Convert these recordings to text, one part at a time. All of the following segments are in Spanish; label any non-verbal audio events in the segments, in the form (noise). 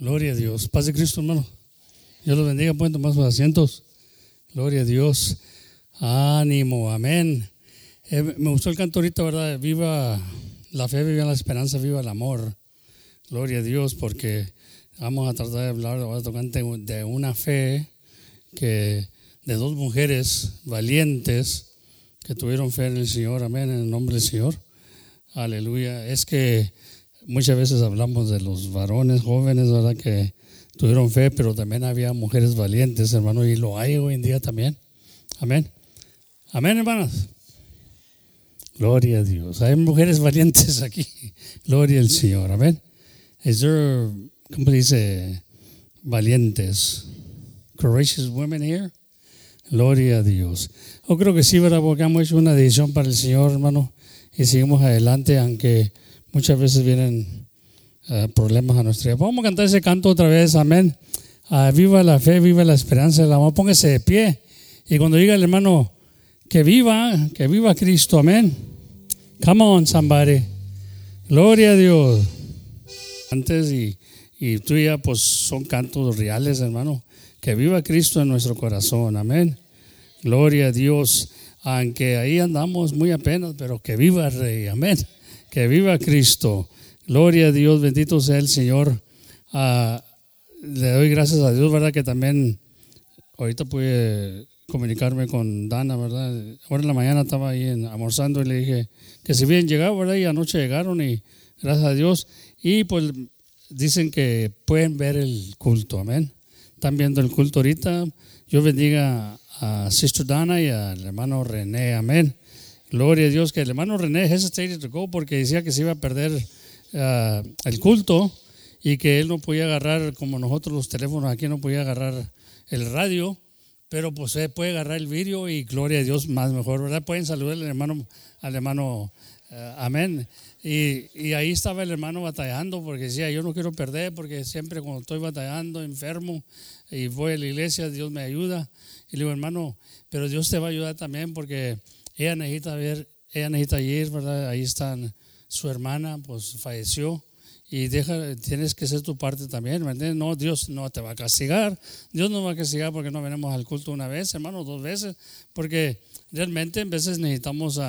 Gloria a Dios. Paz de Cristo, hermano. Dios los bendiga. Pueden tomar sus asientos. Gloria a Dios. Ánimo. Amén. Eh, me gustó el canto ahorita, ¿verdad? Viva la fe, viva la esperanza, viva el amor. Gloria a Dios, porque vamos a tratar de hablar de una fe que de dos mujeres valientes que tuvieron fe en el Señor. Amén. En el nombre del Señor. Aleluya. Es que muchas veces hablamos de los varones jóvenes, ¿verdad? Que tuvieron fe, pero también había mujeres valientes, hermano, y lo hay hoy en día también. Amén. Amén, hermanos. Gloria a Dios. Hay mujeres valientes aquí. Gloria al Señor. Amén. Is there, ¿cómo dice? Valientes. Courageous women here. Gloria a Dios. Yo creo que sí, ¿verdad? Porque hemos hecho una decisión para el Señor, hermano, y seguimos adelante, aunque muchas veces vienen uh, problemas a nuestra vida. Vamos a cantar ese canto otra vez, amén. Uh, viva la fe, viva la esperanza, el amor. Póngase de pie. Y cuando diga el hermano, que viva, que viva Cristo, amén. Come on, somebody. Gloria a Dios. Antes y, y tú ya, pues son cantos reales, hermano. Que viva Cristo en nuestro corazón, amén. Gloria a Dios. Aunque ahí andamos muy apenas, pero que viva el Rey, amén. Que viva Cristo. Gloria a Dios, bendito sea el Señor. Ah, le doy gracias a Dios, ¿verdad? Que también ahorita pude comunicarme con Dana, ¿verdad? Ahora en la mañana estaba ahí almorzando y le dije que si bien llegado, ¿verdad? Y anoche llegaron y gracias a Dios. Y pues dicen que pueden ver el culto, amén. Están viendo el culto ahorita. Yo bendiga a Sister Dana y al hermano René, amén. Gloria a Dios que el hermano René hesitated to go porque decía que se iba a perder uh, el culto y que él no podía agarrar, como nosotros los teléfonos aquí no podía agarrar el radio, pero pues él puede agarrar el vídeo y gloria a Dios más mejor, ¿verdad? Pueden saludar al hermano, al hermano, uh, amén. Y, y, ahí estaba el hermano batallando porque decía, yo no quiero perder porque siempre cuando estoy batallando, enfermo y voy a la iglesia, Dios me ayuda. Y le digo, hermano, pero Dios te va a ayudar también porque ella necesita ver, ella necesita ir, ¿verdad? Ahí está su hermana, pues falleció. Y tienes que hacer tu parte también, ¿me entiendes? No, Dios no te va a castigar. Dios no va a castigar porque no venimos al culto una vez, hermano, dos veces. Porque realmente en veces necesitamos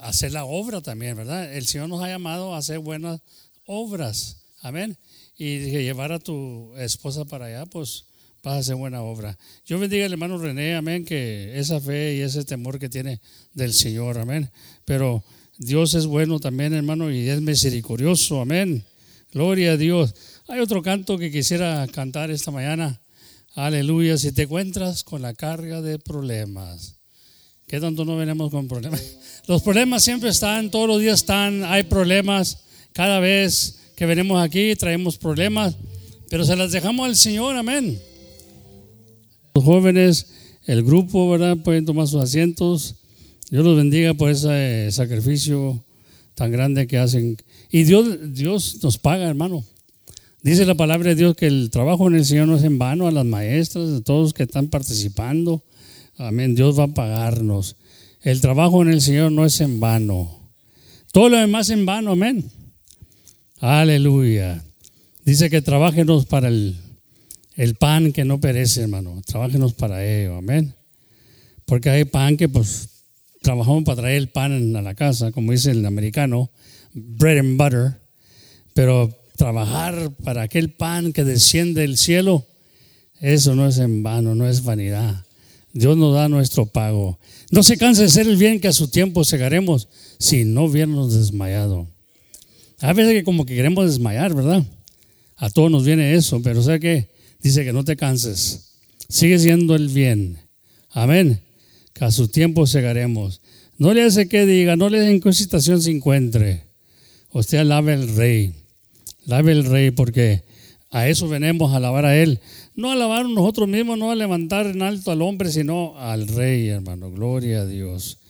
hacer la obra también, ¿verdad? El Señor nos ha llamado a hacer buenas obras. Amén. Y llevar a tu esposa para allá, pues vas a hacer buena obra. Yo bendiga al hermano René, amén, que esa fe y ese temor que tiene del Señor, amén. Pero Dios es bueno también, hermano, y es misericordioso, amén. Gloria a Dios. Hay otro canto que quisiera cantar esta mañana. Aleluya. Si te encuentras con la carga de problemas. ¿Qué tanto no venimos con problemas? (laughs) Los problemas siempre están, todos los días están, hay problemas. Cada vez que venimos aquí traemos problemas, pero se las dejamos al Señor, amén. Los jóvenes, el grupo, ¿verdad? Pueden tomar sus asientos. Dios los bendiga por ese sacrificio tan grande que hacen. Y Dios, Dios nos paga, hermano. Dice la palabra de Dios que el trabajo en el Señor no es en vano a las maestras, a todos que están participando. Amén. Dios va a pagarnos. El trabajo en el Señor no es en vano. Todo lo demás en vano, amén. Aleluya. Dice que trabajenos para el el pan que no perece, hermano. Trabájenos para ello, amén. Porque hay pan que pues trabajamos para traer el pan a la casa, como dice el americano, bread and butter. Pero trabajar para aquel pan que desciende del cielo, eso no es en vano, no es vanidad. Dios nos da nuestro pago. No se canse de hacer el bien que a su tiempo segaremos si no hubiéramos desmayado. A veces que como que queremos desmayar, ¿verdad? A todos nos viene eso, pero ¿sabe qué? Dice que no te canses. Sigue siendo el bien. Amén. Que a su tiempo segaremos. No le hace que diga, no le den concitación se encuentre. Usted alabe al rey. Alabe al rey porque a eso venimos a alabar a él. No a alabar nosotros mismos, no a levantar en alto al hombre, sino al rey, hermano. Gloria a Dios.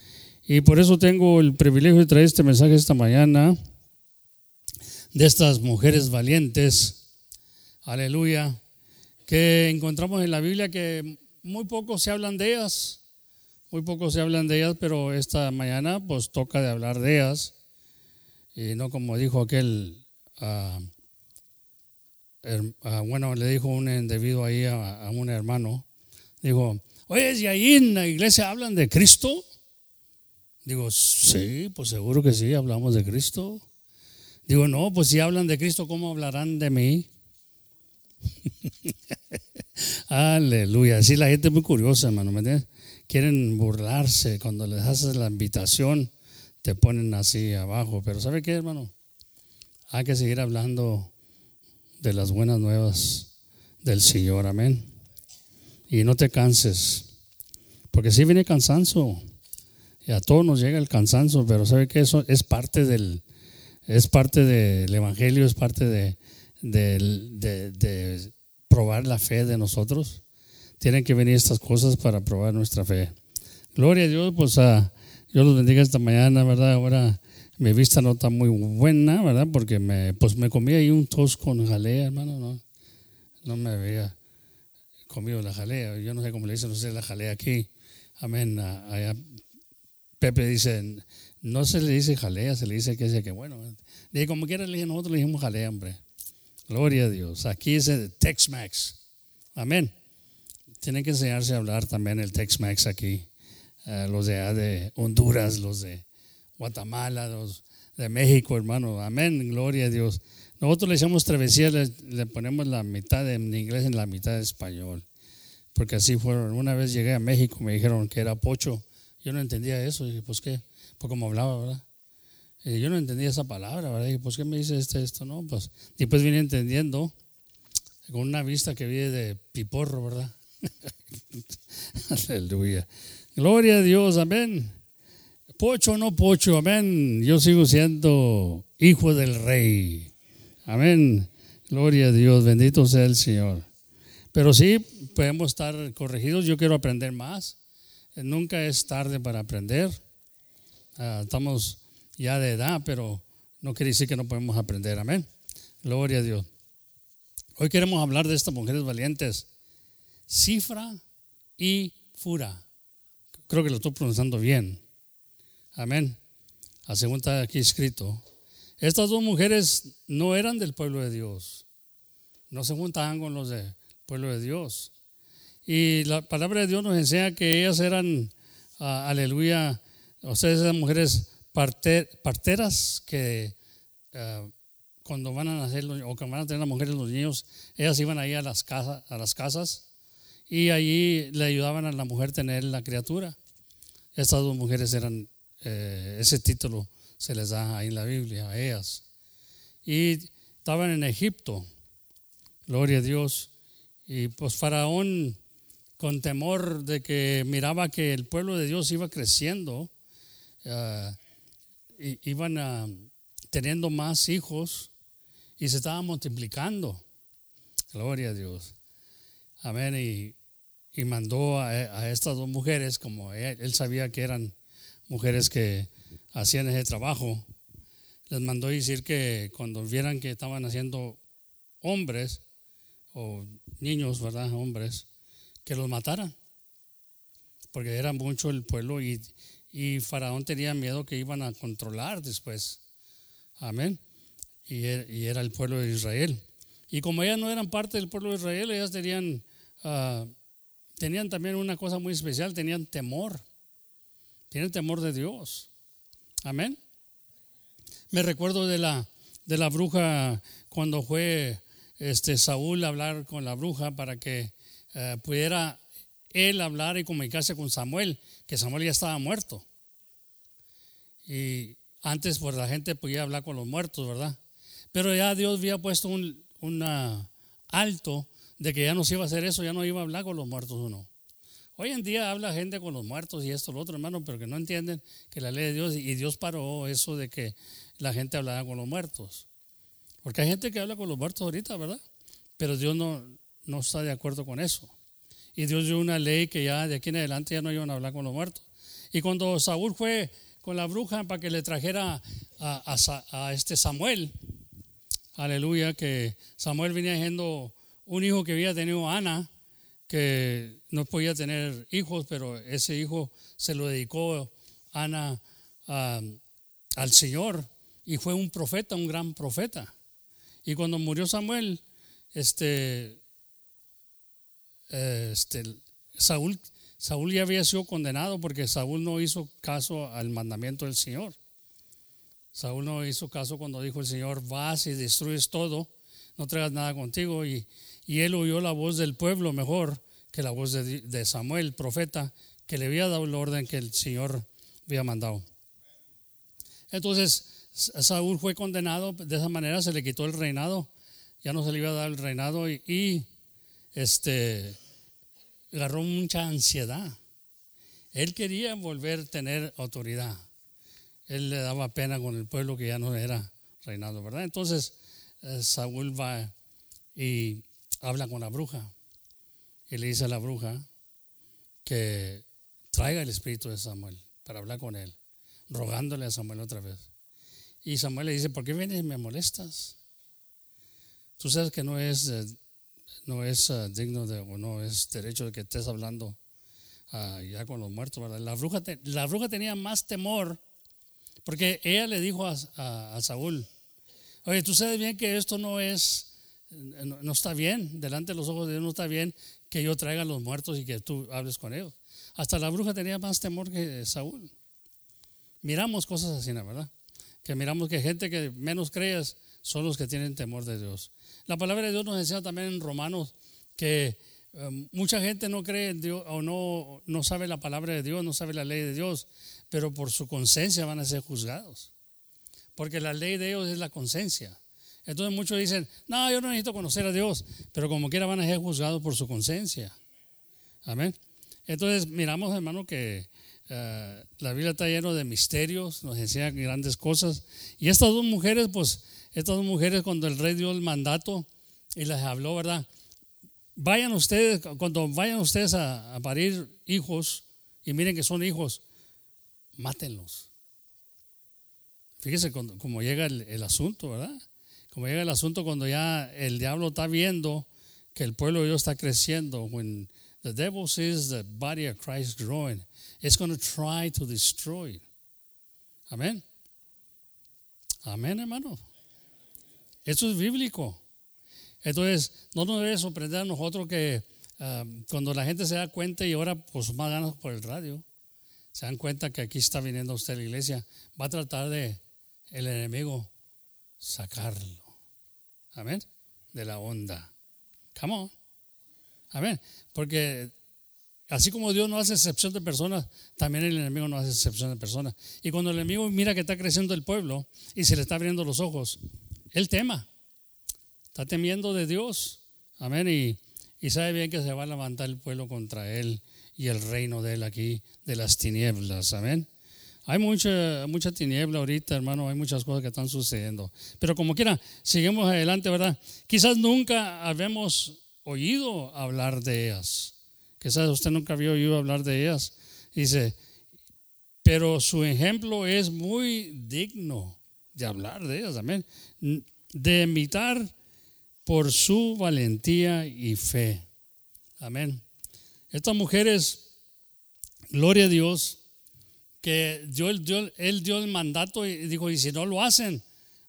Y por eso tengo el privilegio de traer este mensaje esta mañana de estas mujeres valientes. Aleluya que encontramos en la Biblia que muy poco se hablan de ellas, muy poco se hablan de ellas, pero esta mañana pues toca de hablar de ellas, y no como dijo aquel uh, bueno, le dijo un indebido ahí a, un hermano, dijo, oye, ¿y ahí en la iglesia hablan de Cristo? Digo, sí, pues seguro que sí, hablamos de Cristo. Digo, no, pues si hablan de Cristo, ¿cómo hablarán de mí? (laughs) Aleluya. Sí, la gente es muy curiosa, hermano. ¿me Quieren burlarse. Cuando les haces la invitación, te ponen así abajo. Pero ¿sabe qué, hermano? Hay que seguir hablando de las buenas nuevas del Señor. Amén. Y no te canses. Porque si viene cansancio. Y a todos nos llega el cansancio. Pero ¿sabe qué? Eso es parte del, es parte del Evangelio, es parte de, de, probar la fe de nosotros. Tienen que venir estas cosas para probar nuestra fe. Gloria a Dios, pues uh, yo los bendiga esta mañana, ¿verdad? Ahora mi vista no está muy buena, ¿verdad? Porque me, pues me comí ahí un tos con jalea, hermano, ¿no? No me había comido la jalea. Yo no sé cómo le dicen, no sé la jalea aquí. Amén. Allá Pepe dice, no se le dice jalea, se le dice que es que bueno. Dije, como quiera, le dije, nosotros le dijimos jalea, hombre. Gloria a Dios. Aquí es el Tex-Mex. Amén. Tienen que enseñarse a hablar también el Tex-Mex aquí. Eh, los de, de Honduras, los de Guatemala, los de México, hermano. Amén. Gloria a Dios. Nosotros le echamos travesía, le, ponemos la mitad en inglés en la mitad de español. Porque así fueron. Una vez llegué a México, me dijeron que era pocho. Yo no entendía eso. Y dije, pues qué. Pues como hablaba, ¿verdad? Y yo no entendía esa palabra, ¿verdad? Y pues, ¿qué me dice este, esto? No, pues, después vine entendiendo con una vista que vi de piporro, ¿verdad? (laughs) Aleluya. Gloria a Dios, amén. Pocho o no pocho, amén. Yo sigo siendo hijo del rey. Amén. Gloria a Dios, bendito sea el Señor. Pero sí, podemos estar corregidos. Yo quiero aprender más. Nunca es tarde para aprender. Ah, estamos ya de edad, pero no quiere decir que no podemos aprender. Amén. Gloria a Dios. Hoy queremos hablar de estas mujeres valientes, Cifra y Fura. Creo que lo estoy pronunciando bien. Amén. A segunda aquí escrito. Estas dos mujeres no eran del pueblo de Dios. No se juntaban con los del pueblo de Dios. Y la palabra de Dios nos enseña que ellas eran, ah, aleluya, Ustedes esas mujeres parteras que eh, cuando van a nacer o que van a tener las mujeres los niños, ellas iban ahí a las, casas, a las casas y allí le ayudaban a la mujer tener la criatura. Estas dos mujeres eran, eh, ese título se les da ahí en la Biblia a ellas. Y estaban en Egipto, gloria a Dios. Y pues Faraón, con temor de que miraba que el pueblo de Dios iba creciendo, uh, iban a, teniendo más hijos y se estaban multiplicando. Gloria a Dios. Amén. Y, mandó a, estas dos mujeres, como él, sabía que eran mujeres que hacían ese trabajo, les mandó decir que cuando vieran que estaban haciendo hombres o niños, ¿verdad? Hombres, que los mataran. Porque era mucho el pueblo y, y Faraón tenía miedo que iban a controlar después. Amén. Y er, era el pueblo de Israel. Y como ellas no eran parte del pueblo de Israel, ellas tenían, ah, tenían también una cosa muy especial, tenían temor. Tienen temor de Dios. Amén. Me recuerdo de la, de la bruja cuando fue este, Saúl a hablar con la bruja para que eh, pudiera él hablar y comunicarse con Samuel, que Samuel ya estaba muerto. Y antes pues la gente podía hablar con los muertos, ¿verdad? Pero ya Dios había puesto un alto de que ya no se iba a hacer eso, ya no iba a hablar con los muertos uno. Hoy en día habla gente con los muertos y esto, lo otro, hermano, pero que no entienden que la ley de Dios, y Dios paró eso de que la gente hablara con los muertos. Porque hay gente que habla con los muertos ahorita, ¿verdad? Pero Dios no, no está de acuerdo con eso. Y Dios dio una ley que ya de aquí en adelante ya no iban a hablar con los muertos. Y cuando Saúl fue con la bruja para que le trajera a, este Samuel, aleluya, que Samuel venía siendo un hijo que había tenido Ana, que no podía tener hijos, pero ese hijo se lo dedicó Ana al Señor y fue un profeta, un gran profeta. Y cuando murió Samuel, este, este, Saúl, Saúl ya había sido condenado porque Saúl no hizo caso al mandamiento del Señor. Saúl no hizo caso cuando dijo el Señor, vas y destruyes todo, no traigas nada contigo. Y, y él oyó la voz del pueblo mejor que la voz de, de Samuel, profeta, que le había dado la orden que el Señor había mandado. Entonces, Saúl fue condenado, de esa manera se le quitó el reinado, ya no se le iba a dar el reinado y, y este, agarró mucha ansiedad. Él quería volver a tener autoridad él le daba pena con el pueblo que ya no era reinado, ¿verdad? Entonces eh, Saúl va y habla con la bruja y le dice a la bruja que traiga el espíritu de Samuel para hablar con él, rogándole a Samuel otra vez. Y Samuel le dice, ¿por qué vienes y me molestas? Tú sabes que no es, eh, no es eh, digno de, o no es derecho de que estés hablando ah, ya con los muertos. La bruja, la bruja tenía más temor porque ella le dijo a, Saúl, oye, tú sabes bien que esto no es, no, está bien, delante de los ojos de Dios no está bien que yo traiga a los muertos y que tú hables con ellos. Hasta la bruja tenía más temor que Saúl. Miramos cosas así, ¿verdad? Que miramos que gente que menos crees son los que tienen temor de Dios. La palabra de Dios nos enseña también en Romanos que eh, mucha gente no cree en Dios o no, no sabe la palabra de Dios, no sabe la ley de Dios pero por su conciencia van a ser juzgados. Porque la ley de Dios es la conciencia. Entonces muchos dicen, no, yo no necesito conocer a Dios, pero como quiera van a ser juzgados por su conciencia. Amén. Entonces miramos, hermano, que eh, la Biblia está llena de misterios, nos enseña grandes cosas. Y estas dos mujeres, pues, estas mujeres cuando el rey dio el mandato y les habló, ¿verdad? Vayan ustedes, cuando vayan ustedes a, a parir hijos, y miren que son hijos, mátenlos. Fíjese cómo llega el, asunto, ¿verdad? Como llega el asunto cuando ya el diablo está viendo que el pueblo de Dios está creciendo. When the devil sees the body of Christ growing, it's going to try to destroy. Amén. Amén, hermano. Eso es bíblico. Entonces, no nos debe sorprender a nosotros que ah, cuando la gente se da cuenta y ahora, pues más ganas por el radio se dan cuenta que aquí está viniendo usted la iglesia, va a tratar de el enemigo sacarlo. Amén. De la onda. Come on. Amén. Porque así como Dios no hace excepción de personas, también el enemigo no hace excepción de personas. Y cuando el enemigo mira que está creciendo el pueblo y se le está abriendo los ojos, él tema. Está temiendo de Dios. Amén. Y, sabe bien que se va a levantar el pueblo contra él y el reino de Él aquí, de las tinieblas. Amén. Hay mucha, mucha tiniebla ahorita, hermano, hay muchas cosas que están sucediendo. Pero como quiera, seguimos adelante, ¿verdad? Quizás nunca habemos oído hablar de ellas. Quizás usted nunca había oído hablar de ellas. Dice, pero su ejemplo es muy digno de hablar de ellas, amén. De imitar por su valentía y fe. Amén. Estas mujeres, gloria a Dios, que dio, él dio el mandato y dijo, y si no lo hacen,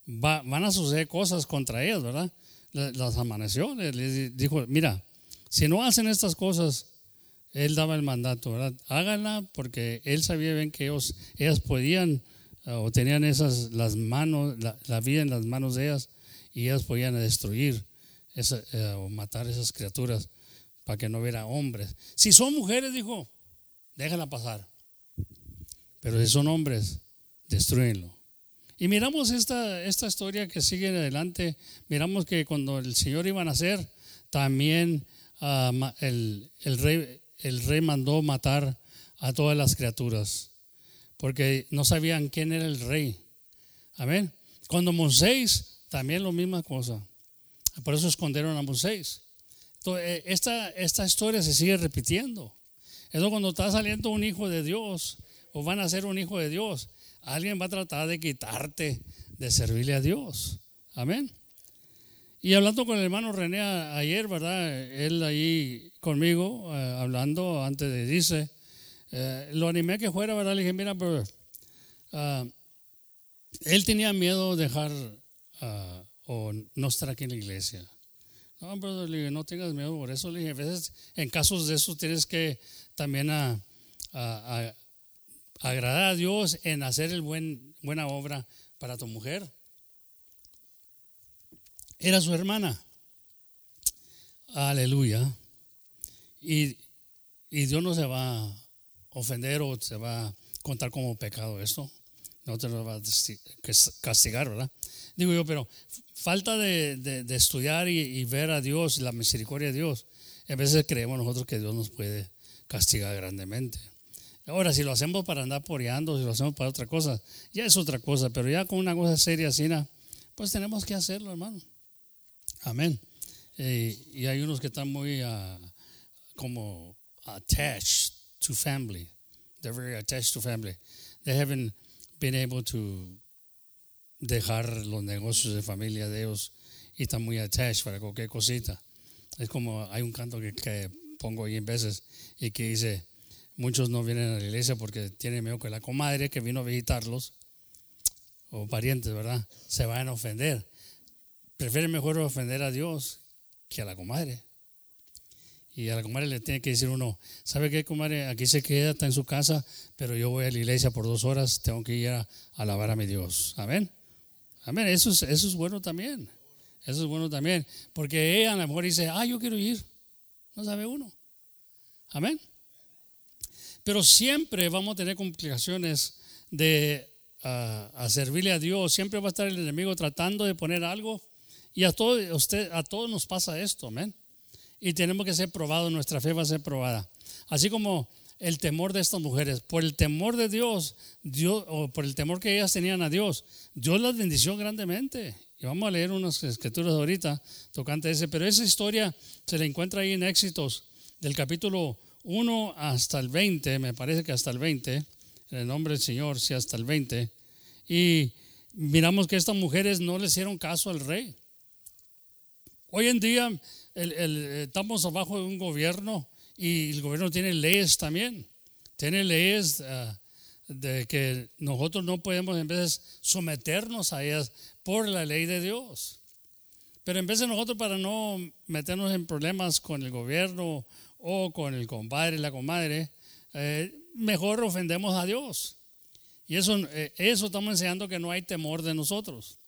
van a suceder cosas contra ellas, ¿verdad? Las amaneció, les dijo, mira, si no hacen estas cosas, él daba el mandato, ¿verdad? Háganla porque él sabía bien que ellos, ellas podían o tenían esas, las manos, la, vida en las manos de ellas y ellas podían destruir eh, o matar esas criaturas para que no hubiera hombres. Si son mujeres, dijo, déjala pasar. Pero si son hombres, destruyenlo. Y miramos esta, esta historia que sigue adelante. Miramos que cuando el Señor iba a nacer, también ah, el, rey, el rey mandó matar a todas las criaturas, porque no sabían quién era el rey. Amén. Cuando Moisés, también la misma cosa. Por eso escondieron a Moisés. Eh, esta, esta historia se sigue repitiendo. Eso cuando está saliendo un hijo de Dios o van a ser un hijo de Dios, alguien va a tratar de quitarte de servirle a Dios. Amén. Y hablando con el hermano René ayer, ¿verdad? Él ahí conmigo, eh, hablando antes de dice, eh, lo animé que fuera, ¿verdad? Le dije, mira, pero ah, él tenía miedo de dejar ah, o no estar aquí en la iglesia No, brother, le dije, no tengas miedo por eso. Le dije, a veces en casos de eso tienes que también a, a- a- agradar a Dios en hacer el buen, buena obra para tu mujer. Era su hermana. Aleluya. Y, y Dios no se va a ofender o se va a contar como pecado esto. No te lo va a castigar, ¿verdad? Digo yo, pero falta de, de- de estudiar y, y ver a Dios, la misericordia de Dios. A veces creemos nosotros que Dios nos puede castigar grandemente. Ahora, si lo hacemos para andar poreando, si lo hacemos para otra cosa, ya es otra cosa, pero ya con una cosa seria así, pues tenemos que hacerlo, hermano. Amén. Eh, y hay unos que están muy ah, como attached to family. They're very attached to family. They haven't been able to dejar los negocios de familia de ellos y están muy attached para cualquier cosita. Es como hay un canto que, que pongo ahí en veces y que dice, muchos no vienen a la iglesia porque tienen miedo que la comadre que vino a visitarlos o parientes, ¿verdad? Se vayan a ofender. Prefieren mejor ofender a Dios que a la comadre. Y a la comadre le tiene que decir uno, ¿sabe qué, comadre? Aquí se queda, está en su casa, pero yo voy a la iglesia por dos horas, tengo que ir a alabar a mi Dios. Amén. Amén. Eso es, eso es bueno también. Eso es bueno también. Porque ella a lo mejor dice, ah, yo quiero ir. No sabe uno. Amén. Pero siempre vamos a tener complicaciones de ah, servirle a Dios. Siempre va a estar el enemigo tratando de poner algo. Y a, todo, usted, a todos nos pasa esto, amén. Y tenemos que ser probados, nuestra fe va a ser probada. Así como el temor de estas mujeres, por el temor de Dios, Dios o por el temor que ellas tenían a Dios, Dios las bendició grandemente. Y vamos a leer unas escrituras ahorita tocante ese, pero esa historia se la encuentra ahí en Éxitos, del capítulo 1 hasta el 20, me parece que hasta el 20, en el nombre del Señor, sí, hasta el 20. Y miramos que estas mujeres no le hicieron caso al rey. Hoy en día el- estamos abajo de un gobierno y el gobierno tiene leyes también. Tiene leyes ah, de que nosotros no podemos en vez someternos a ellas por la ley de Dios. Pero en vez de nosotros para no meternos en problemas con el gobierno o con el compadre la comadre, eh, mejor ofendemos a Dios. Y eso, eh, eso estamos enseñando que no hay temor de nosotros.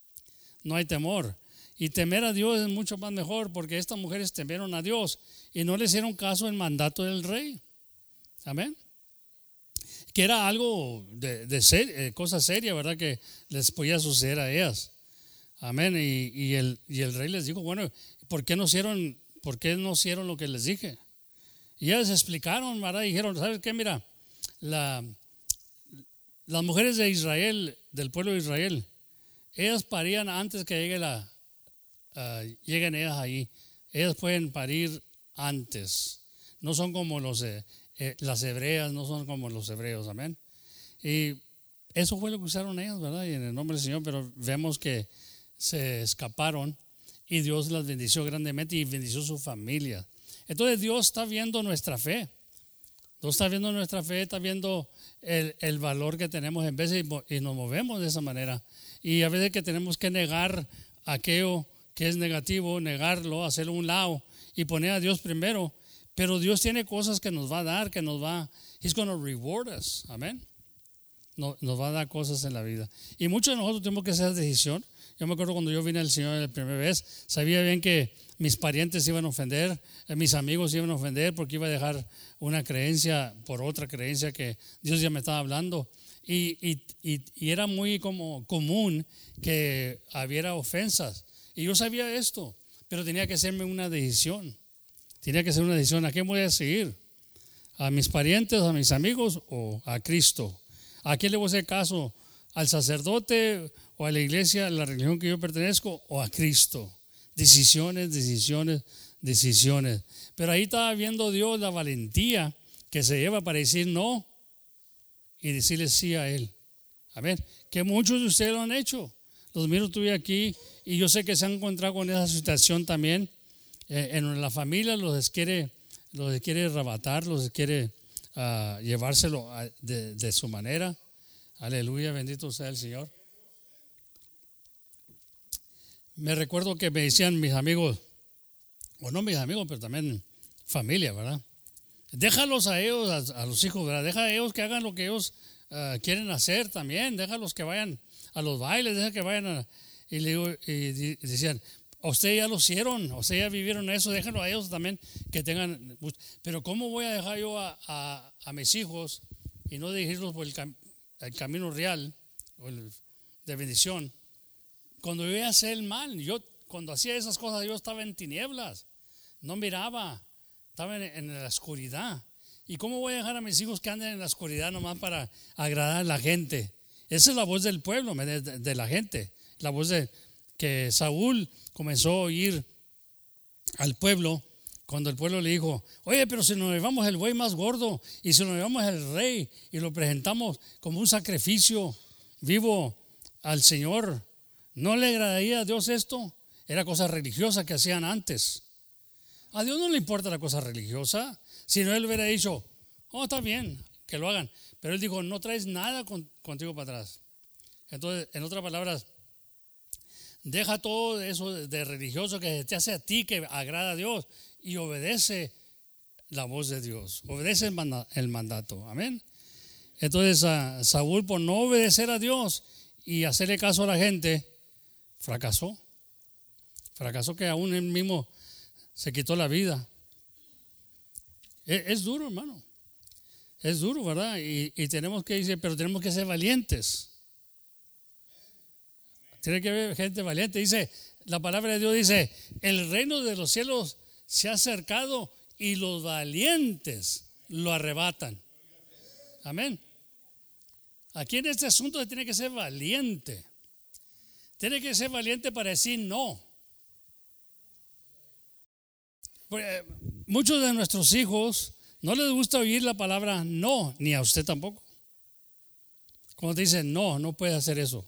No hay temor. Y temer a Dios es mucho más mejor porque estas mujeres temieron a Dios y no le hicieron caso al mandato del rey. Amén. Que era algo de, eh, cosa seria, ¿verdad? Que les podía suceder a ellas. Amén. Y, el, y el rey les dijo, bueno, ¿por qué no hicieron, por qué no hicieron lo que les dije? Y ellas explicaron, ¿verdad? Dijeron, ¿sabes qué? Mira, la, las mujeres de Israel, del pueblo de Israel, ellas parían antes que llegue la, lleguen ellas ahí. Ellas pueden parir antes. No son como los, eh, eh, las hebreas, no son como los hebreos, amén. Y eso fue lo que usaron ellas, ¿verdad? Y en el nombre del Señor, pero vemos que se escaparon y Dios las bendició grandemente y bendició su familia. Entonces Dios está viendo nuestra fe. Dios está viendo nuestra fe, está viendo el, el valor que tenemos en veces y y nos movemos de esa manera. Y a veces que tenemos que negar aquello que es negativo, negarlo, hacerlo a un lado y poner a Dios primero. Pero Dios tiene cosas que nos va a dar, que nos va, He's going to reward us. Amén. No- nos va a dar cosas en la vida. Y muchos de nosotros tenemos que hacer decisión. Yo me acuerdo cuando yo vine al Señor la primera vez, sabía bien que mis parientes iban a ofender, eh, mis amigos iban a ofender porque iba a dejar una creencia por otra creencia que Dios ya me estaba hablando. Y, y- y- y era muy como común que hubiera ofensas. Y yo sabía esto, pero tenía que hacerme una decisión. Tenía que hacer una decisión. ¿A quién voy a seguir? ¿A mis parientes, a mis amigos o a Cristo? ¿A quién le voy a hacer caso? ¿Al sacerdote o a la iglesia, a la religión que yo pertenezco o a Cristo? Decisiones, decisiones, decisiones. Pero ahí estaba viendo Dios la valentía que se lleva para decir no y decirle sí a Él. Amén. Que muchos de ustedes lo han hecho. Los miro tuve aquí y yo sé que se han encontrado con esa situación también. Eh, en la familia los quiere, los quiere arrebatar, los quiere ah, llevárselo de, de su manera. Aleluya, bendito sea el Señor. Me recuerdo que me decían mis amigos, o no mis amigos, pero también familia, ¿verdad? Déjalos a ellos, a, los hijos, ¿verdad? Deja a ellos que hagan lo que ellos ah, quieren hacer también. Déjalos que vayan a los bailes, deja que vayan a... Y, le digo, y decían, ustedes ya lo hicieron, ustedes ya vivieron eso, déjenlo a ellos también que tengan... Pero ¿cómo voy a dejar yo a, a, mis hijos y no dirigirlos por el, el camino real de bendición? Cuando yo a hacer el mal, yo cuando hacía esas cosas yo estaba en tinieblas, no miraba, estaba en, la oscuridad. ¿Y cómo voy a dejar a mis hijos que anden en la oscuridad nomás para agradar a la gente? Esa es la voz del pueblo, de, la gente. La voz de que Saúl comenzó a oír al pueblo cuando el pueblo le dijo, oye, pero si nos llevamos el buey más gordo y si nos llevamos el rey y lo presentamos como un sacrificio vivo al Señor, ¿no le agradaría a Dios esto? Era cosa religiosa que hacían antes. A Dios no le importa la cosa religiosa. Si no, Él hubiera dicho, oh, está bien, que lo hagan. Pero Él dijo, no traes nada contigo para atrás. Entonces, en otras palabras, deja todo eso de religioso que te hace a ti, que agrada a Dios, y obedece la voz de Dios. Obedece el mandato. Amén. Entonces, Saúl, por no obedecer a Dios y hacerle caso a la gente, fracasó. Fracasó que aún él mismo se quitó la vida. Es, duro, hermano. Es duro, ¿verdad? Y, tenemos que decir, pero tenemos que ser valientes. Tiene que haber gente valiente. Dice, la palabra de Dios dice, el reino de los cielos se ha acercado y los valientes lo arrebatan. Amén. Aquí en este asunto tiene que ser valiente. Tiene que ser valiente para decir no. Eh, muchos de nuestros hijos no les gusta oír la palabra no, ni a usted tampoco. Cuando dicen no, no puede hacer eso.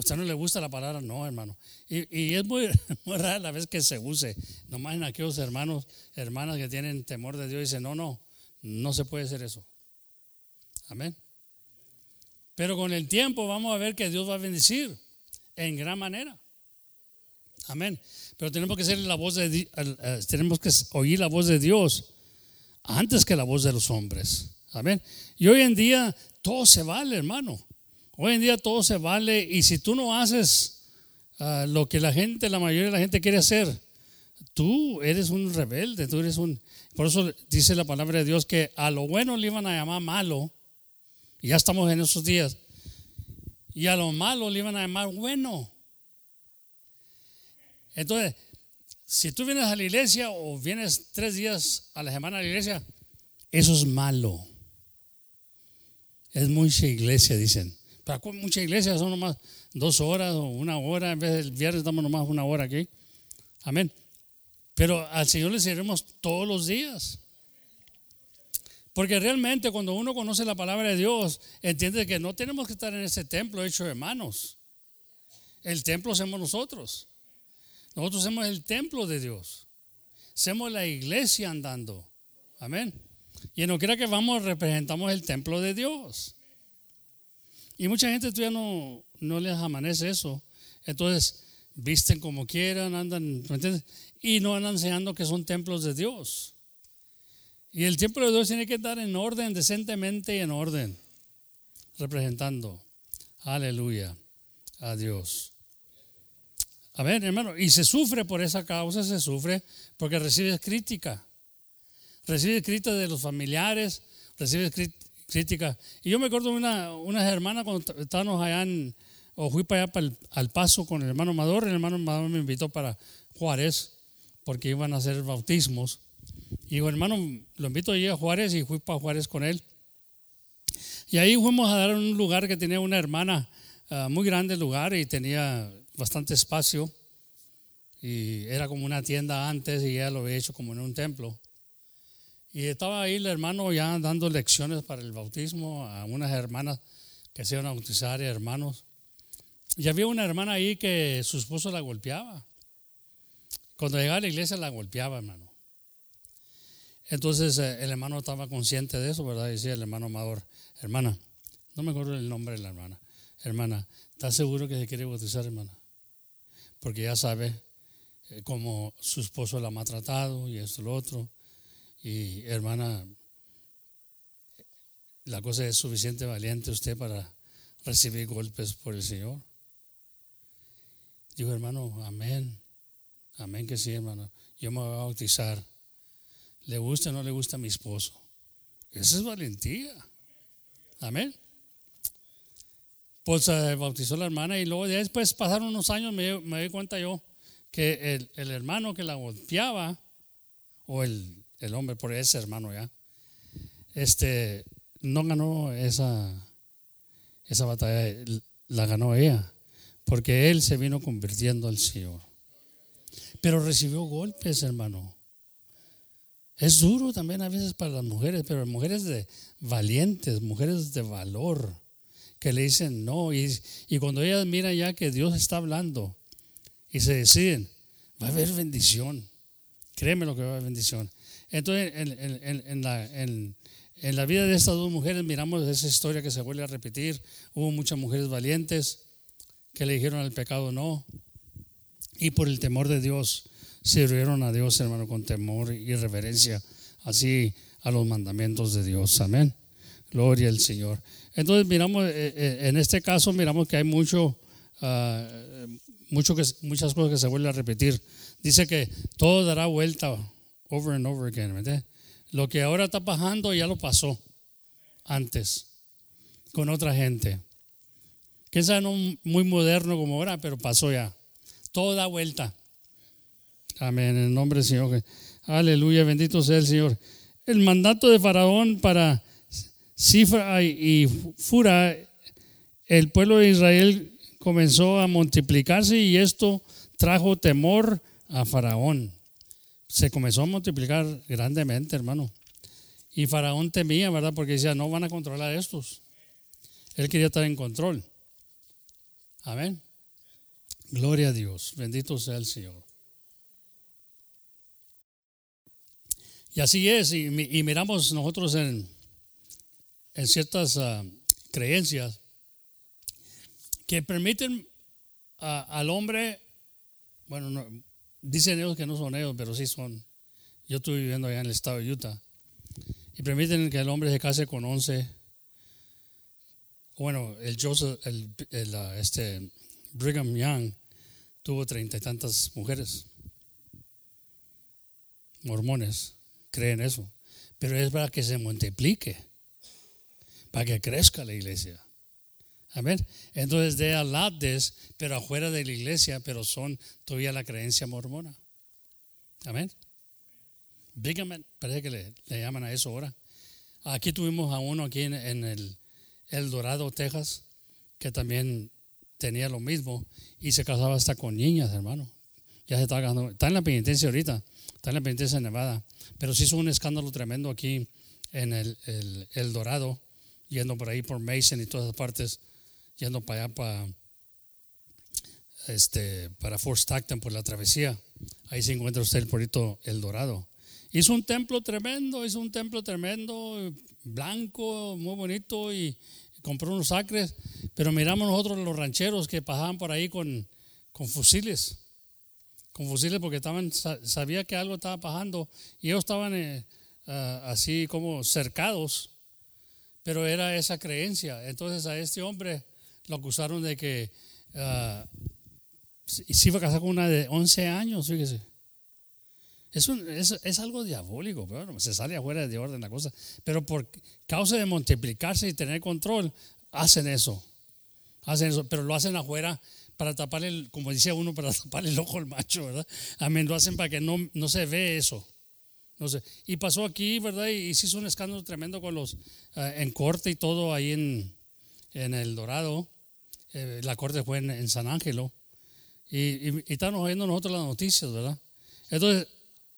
Usted no le gusta la palabra no, hermano. Y, es (laughs) muy, rara la vez que se use. Nomás en aquellos hermanos, hermanas que tienen temor de Dios, dicen no, no, no se puede hacer eso. Amén. Pero con el tiempo vamos a ver que Dios va a bendecir en gran manera. Amén. Pero tenemos que ser la voz de eh, tenemos que oír la voz de Dios antes que la voz de los hombres. Amén. Y hoy en día todo se vale, hermano. Hoy en día todo se vale y si tú no haces ah, lo que la gente, la mayoría de la gente quiere hacer, tú eres un rebelde, tú eres un Por eso dice la palabra de Dios que a lo bueno le iban a llamar malo. Y ya estamos en esos días. Y a lo malo le iban a llamar bueno. Entonces, si tú vienes a la iglesia o vienes tres días a la semana a la iglesia, eso es malo. Es mucha iglesia, dicen. Para mucha iglesia son nomás dos horas o una hora. En vez del viernes damos nomás una hora aquí. Amén. Pero al Señor le serviremos todos los días. Porque realmente cuando uno conoce la palabra de Dios, entiende que no tenemos que estar en ese templo hecho de manos. El templo somos nosotros. Nosotros somos el templo de Dios. Somos la iglesia andando. Amén. Y no quiera que vamos, representamos el templo de Dios. Y mucha gente todavía no, no les amanece eso. Entonces, visten como quieran, andan, ¿me entiendes? Y no andan enseñando que son templos de Dios. Y el templo de Dios tiene que estar en orden, decentemente y en orden, representando. Aleluya a Dios. A ver, hermano, y se sufre por esa causa, se sufre porque recibes crítica. Recibes crítica de los familiares, recibes crítica. Y yo me acuerdo de una, unas hermanas cuando estábamos allá en, o fui para allá para al paso con el hermano Amador, el hermano Amador me invitó para Juárez, porque iban a hacer bautismos. Y digo, hermano, lo invito allí a Juárez y fui para Juárez con él. Y ahí fuimos a dar un lugar que tenía una hermana, uh, muy grande lugar, y tenía bastante espacio y era como una tienda antes y ya lo había hecho como en un templo. Y estaba ahí el hermano ya dando lecciones para el bautismo a unas hermanas que se iban a bautizar, hermanos. Y había una hermana ahí que su esposo la golpeaba. Cuando llegaba a la iglesia la golpeaba, hermano. Entonces eh, el hermano estaba consciente de eso, ¿verdad? Decía el hermano Amador, hermana, no me acuerdo el nombre de la hermana. Hermana, ¿estás seguro que se quiere bautizar, hermana? porque ya sabe, eh, como su esposo la ha maltratado y esto y lo otro. Y hermana, la cosa es suficiente valiente usted para recibir golpes por el Señor. Dijo, hermano, amén. Amén que sí, hermano. Yo me voy a bautizar. ¿Le gusta o no le gusta a mi esposo? Esa es valentía. Amén. Pues se bautizó la hermana y luego después pasaron unos años, me, me di cuenta yo que el, el, hermano que la golpeaba, o el, el hombre, por ese hermano ya, este, no ganó esa, esa batalla, la ganó ella, porque él se vino convirtiendo al Señor. Pero recibió golpes, hermano. Es duro también a veces para las mujeres, pero mujeres de valientes, mujeres de valor, que le dicen no. Y, y cuando ellas miran ya que Dios está hablando y se deciden, va a haber bendición. Créeme lo que va a haber bendición. Entonces, en, en, en, la, en, la, vida de estas dos mujeres miramos esa historia que se vuelve a repetir. Hubo muchas mujeres valientes que le dijeron al pecado no. Y por el temor de Dios sirvieron a Dios, hermano, con temor y reverencia, así a los mandamientos de Dios. Amén. Gloria al Señor. Entonces miramos, eh, eh, en este caso miramos que hay mucho, ah, mucho que, muchas cosas que se vuelven a repetir. Dice que todo dará vuelta over and over again. Lo que ahora está pasando ya lo pasó antes con otra gente. Quizá no muy moderno como ahora, pero pasó ya. Todo da vuelta. Amén. En el nombre del Señor. Aleluya. Bendito sea el Señor. El mandato de Faraón para Cifra y Fura, el pueblo de Israel comenzó a multiplicarse y esto trajo temor a Faraón. Se comenzó a multiplicar grandemente, hermano. Y Faraón temía, ¿verdad? Porque decía, no van a controlar estos. Él quería estar en control. Amén. Gloria a Dios. Bendito sea el Señor. Y así es, y, miramos nosotros en, en ciertas ah, creencias que permiten al hombre, bueno, dicen ellos que no son ellos, pero sí son. Yo estoy viviendo allá en el estado de Utah. Y permiten que el hombre se case con 11. Bueno, el Joseph, el, ah, este Brigham Young tuvo treinta y tantas mujeres, mormones creen eso. Pero es para que se multiplique, para que crezca la iglesia. Amén. Entonces, de alades, pero afuera de la iglesia, pero son todavía la creencia mormona. Amén. Bigament, parece que le, llaman a eso ahora. Aquí tuvimos a uno aquí en, el, el Dorado, Texas, que también tenía lo mismo y se casaba hasta con niñas, hermano. Ya se está ganando. Está en la penitencia ahorita, está en la penitencia de Nevada. Pero sí hizo un escándalo tremendo aquí en el, el, Dorado, yendo por ahí por Mason y todas las partes, yendo para allá para, este, para Fort Stockton por la travesía. Ahí se encuentra usted el pueblito El Dorado. Hizo un templo tremendo, hizo un templo tremendo, blanco, muy bonito y compró unos acres. Pero miramos nosotros los rancheros que pasaban por ahí con, con fusiles con fusiles porque estaban, sabía que algo estaba pasando y ellos estaban eh, así como cercados, pero era esa creencia. Entonces a este hombre lo acusaron de que uh, se iba a casar con una de 11 años, fíjese. Es, es, algo diabólico, pero se sale afuera de orden la cosa. Pero por causa de multiplicarse y tener control, hacen eso. Hacen eso, pero lo hacen afuera para tapar el, como decía uno, para (laughs) tapar el ojo al macho, ¿verdad? Amén, lo hacen para que no, no se ve eso. No sé. Y pasó aquí, ¿verdad? Y, se hizo un escándalo tremendo con los, eh, en corte y todo ahí en, en El Dorado. Eh, la corte fue en, San Ángelo. Y, y, estamos oyendo nosotros las noticias, ¿verdad? Entonces,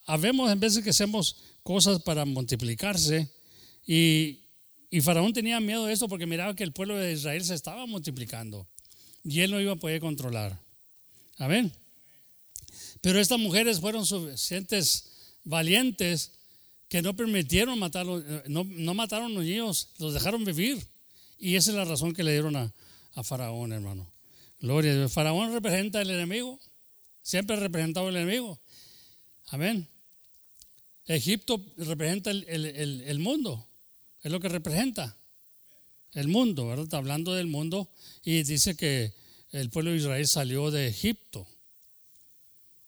habemos en veces que hacemos cosas para multiplicarse. Y, y Faraón tenía miedo de eso porque miraba que el pueblo de Israel se estaba multiplicando y él no iba a poder controlar. Amén. Pero estas mujeres fueron suficientes valientes que no permitieron matarlos, no, no mataron a los niños, los dejaron vivir. Y esa es la razón que le dieron a, a Faraón, hermano. Gloria a Dios. Faraón representa al enemigo. Siempre representaba el enemigo. Amén. Egipto representa el, mundo. Es lo que representa. El mundo, ¿verdad? Está hablando del mundo y dice que el pueblo de Israel salió de Egipto.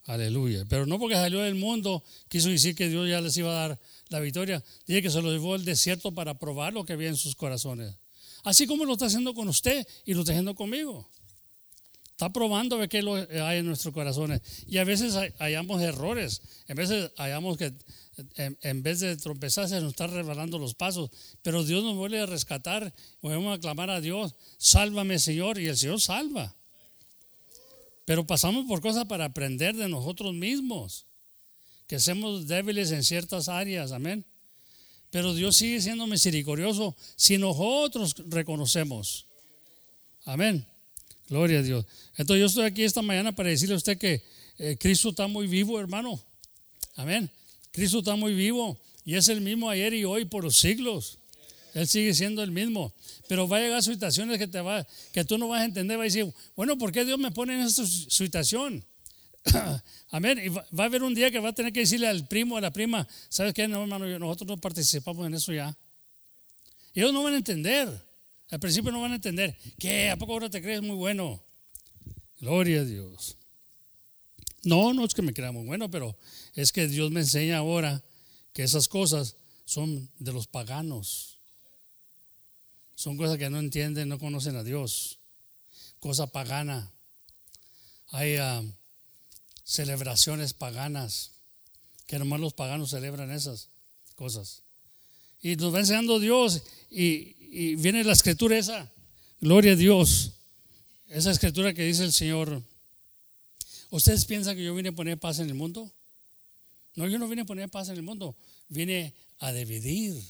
Aleluya. Pero no porque salió del mundo quiso decir que Dios ya les iba a dar la victoria. Dice que se lo llevó al desierto para probar lo que había en sus corazones. Así como lo está haciendo con usted y lo está haciendo conmigo. Está probando ver qué hay en nuestros corazones. Y a veces hallamos errores. A veces hallamos que en, vez de tropezarse nos está revelando los pasos. Pero Dios nos vuelve a rescatar. Podemos a clamar a Dios. Sálvame, Señor. Y el Señor salva. Pero pasamos por cosas para aprender de nosotros mismos. Que somos débiles en ciertas áreas. Amén. Pero Dios sigue siendo misericordioso si nosotros reconocemos. Amén. Gloria a Dios. Entonces yo estoy aquí esta mañana para decirle a usted que eh, Cristo está muy vivo, hermano. Amén. Cristo está muy vivo y es el mismo ayer y hoy por los siglos. Él sigue siendo el mismo. Pero va a llegar situaciones que, te va, que tú no vas a entender. Va a decir, bueno, ¿por qué Dios me pone en esta situación? (coughs) Amén. Y va, a haber un día que va a tener que decirle al primo, a la prima, ¿sabes qué? No, hermano, nosotros no participamos en eso ya. Ellos no van a entender. Al principio no van a entender. ¿Qué? ¿A poco ahora te crees muy bueno? Gloria a Dios. No, no es que me crea muy bueno, pero es que Dios me enseña ahora que esas cosas son de los paganos. Son cosas que no entienden, no conocen a Dios. Cosa pagana. Hay ah, celebraciones paganas, que nomás los paganos celebran esas cosas. Y nos va enseñando Dios y, viene la escritura esa, gloria a Dios, esa escritura que dice el Señor, ¿ustedes piensan que yo vine a poner paz en el mundo? No, yo no vine a poner paz en el mundo, vine a dividir.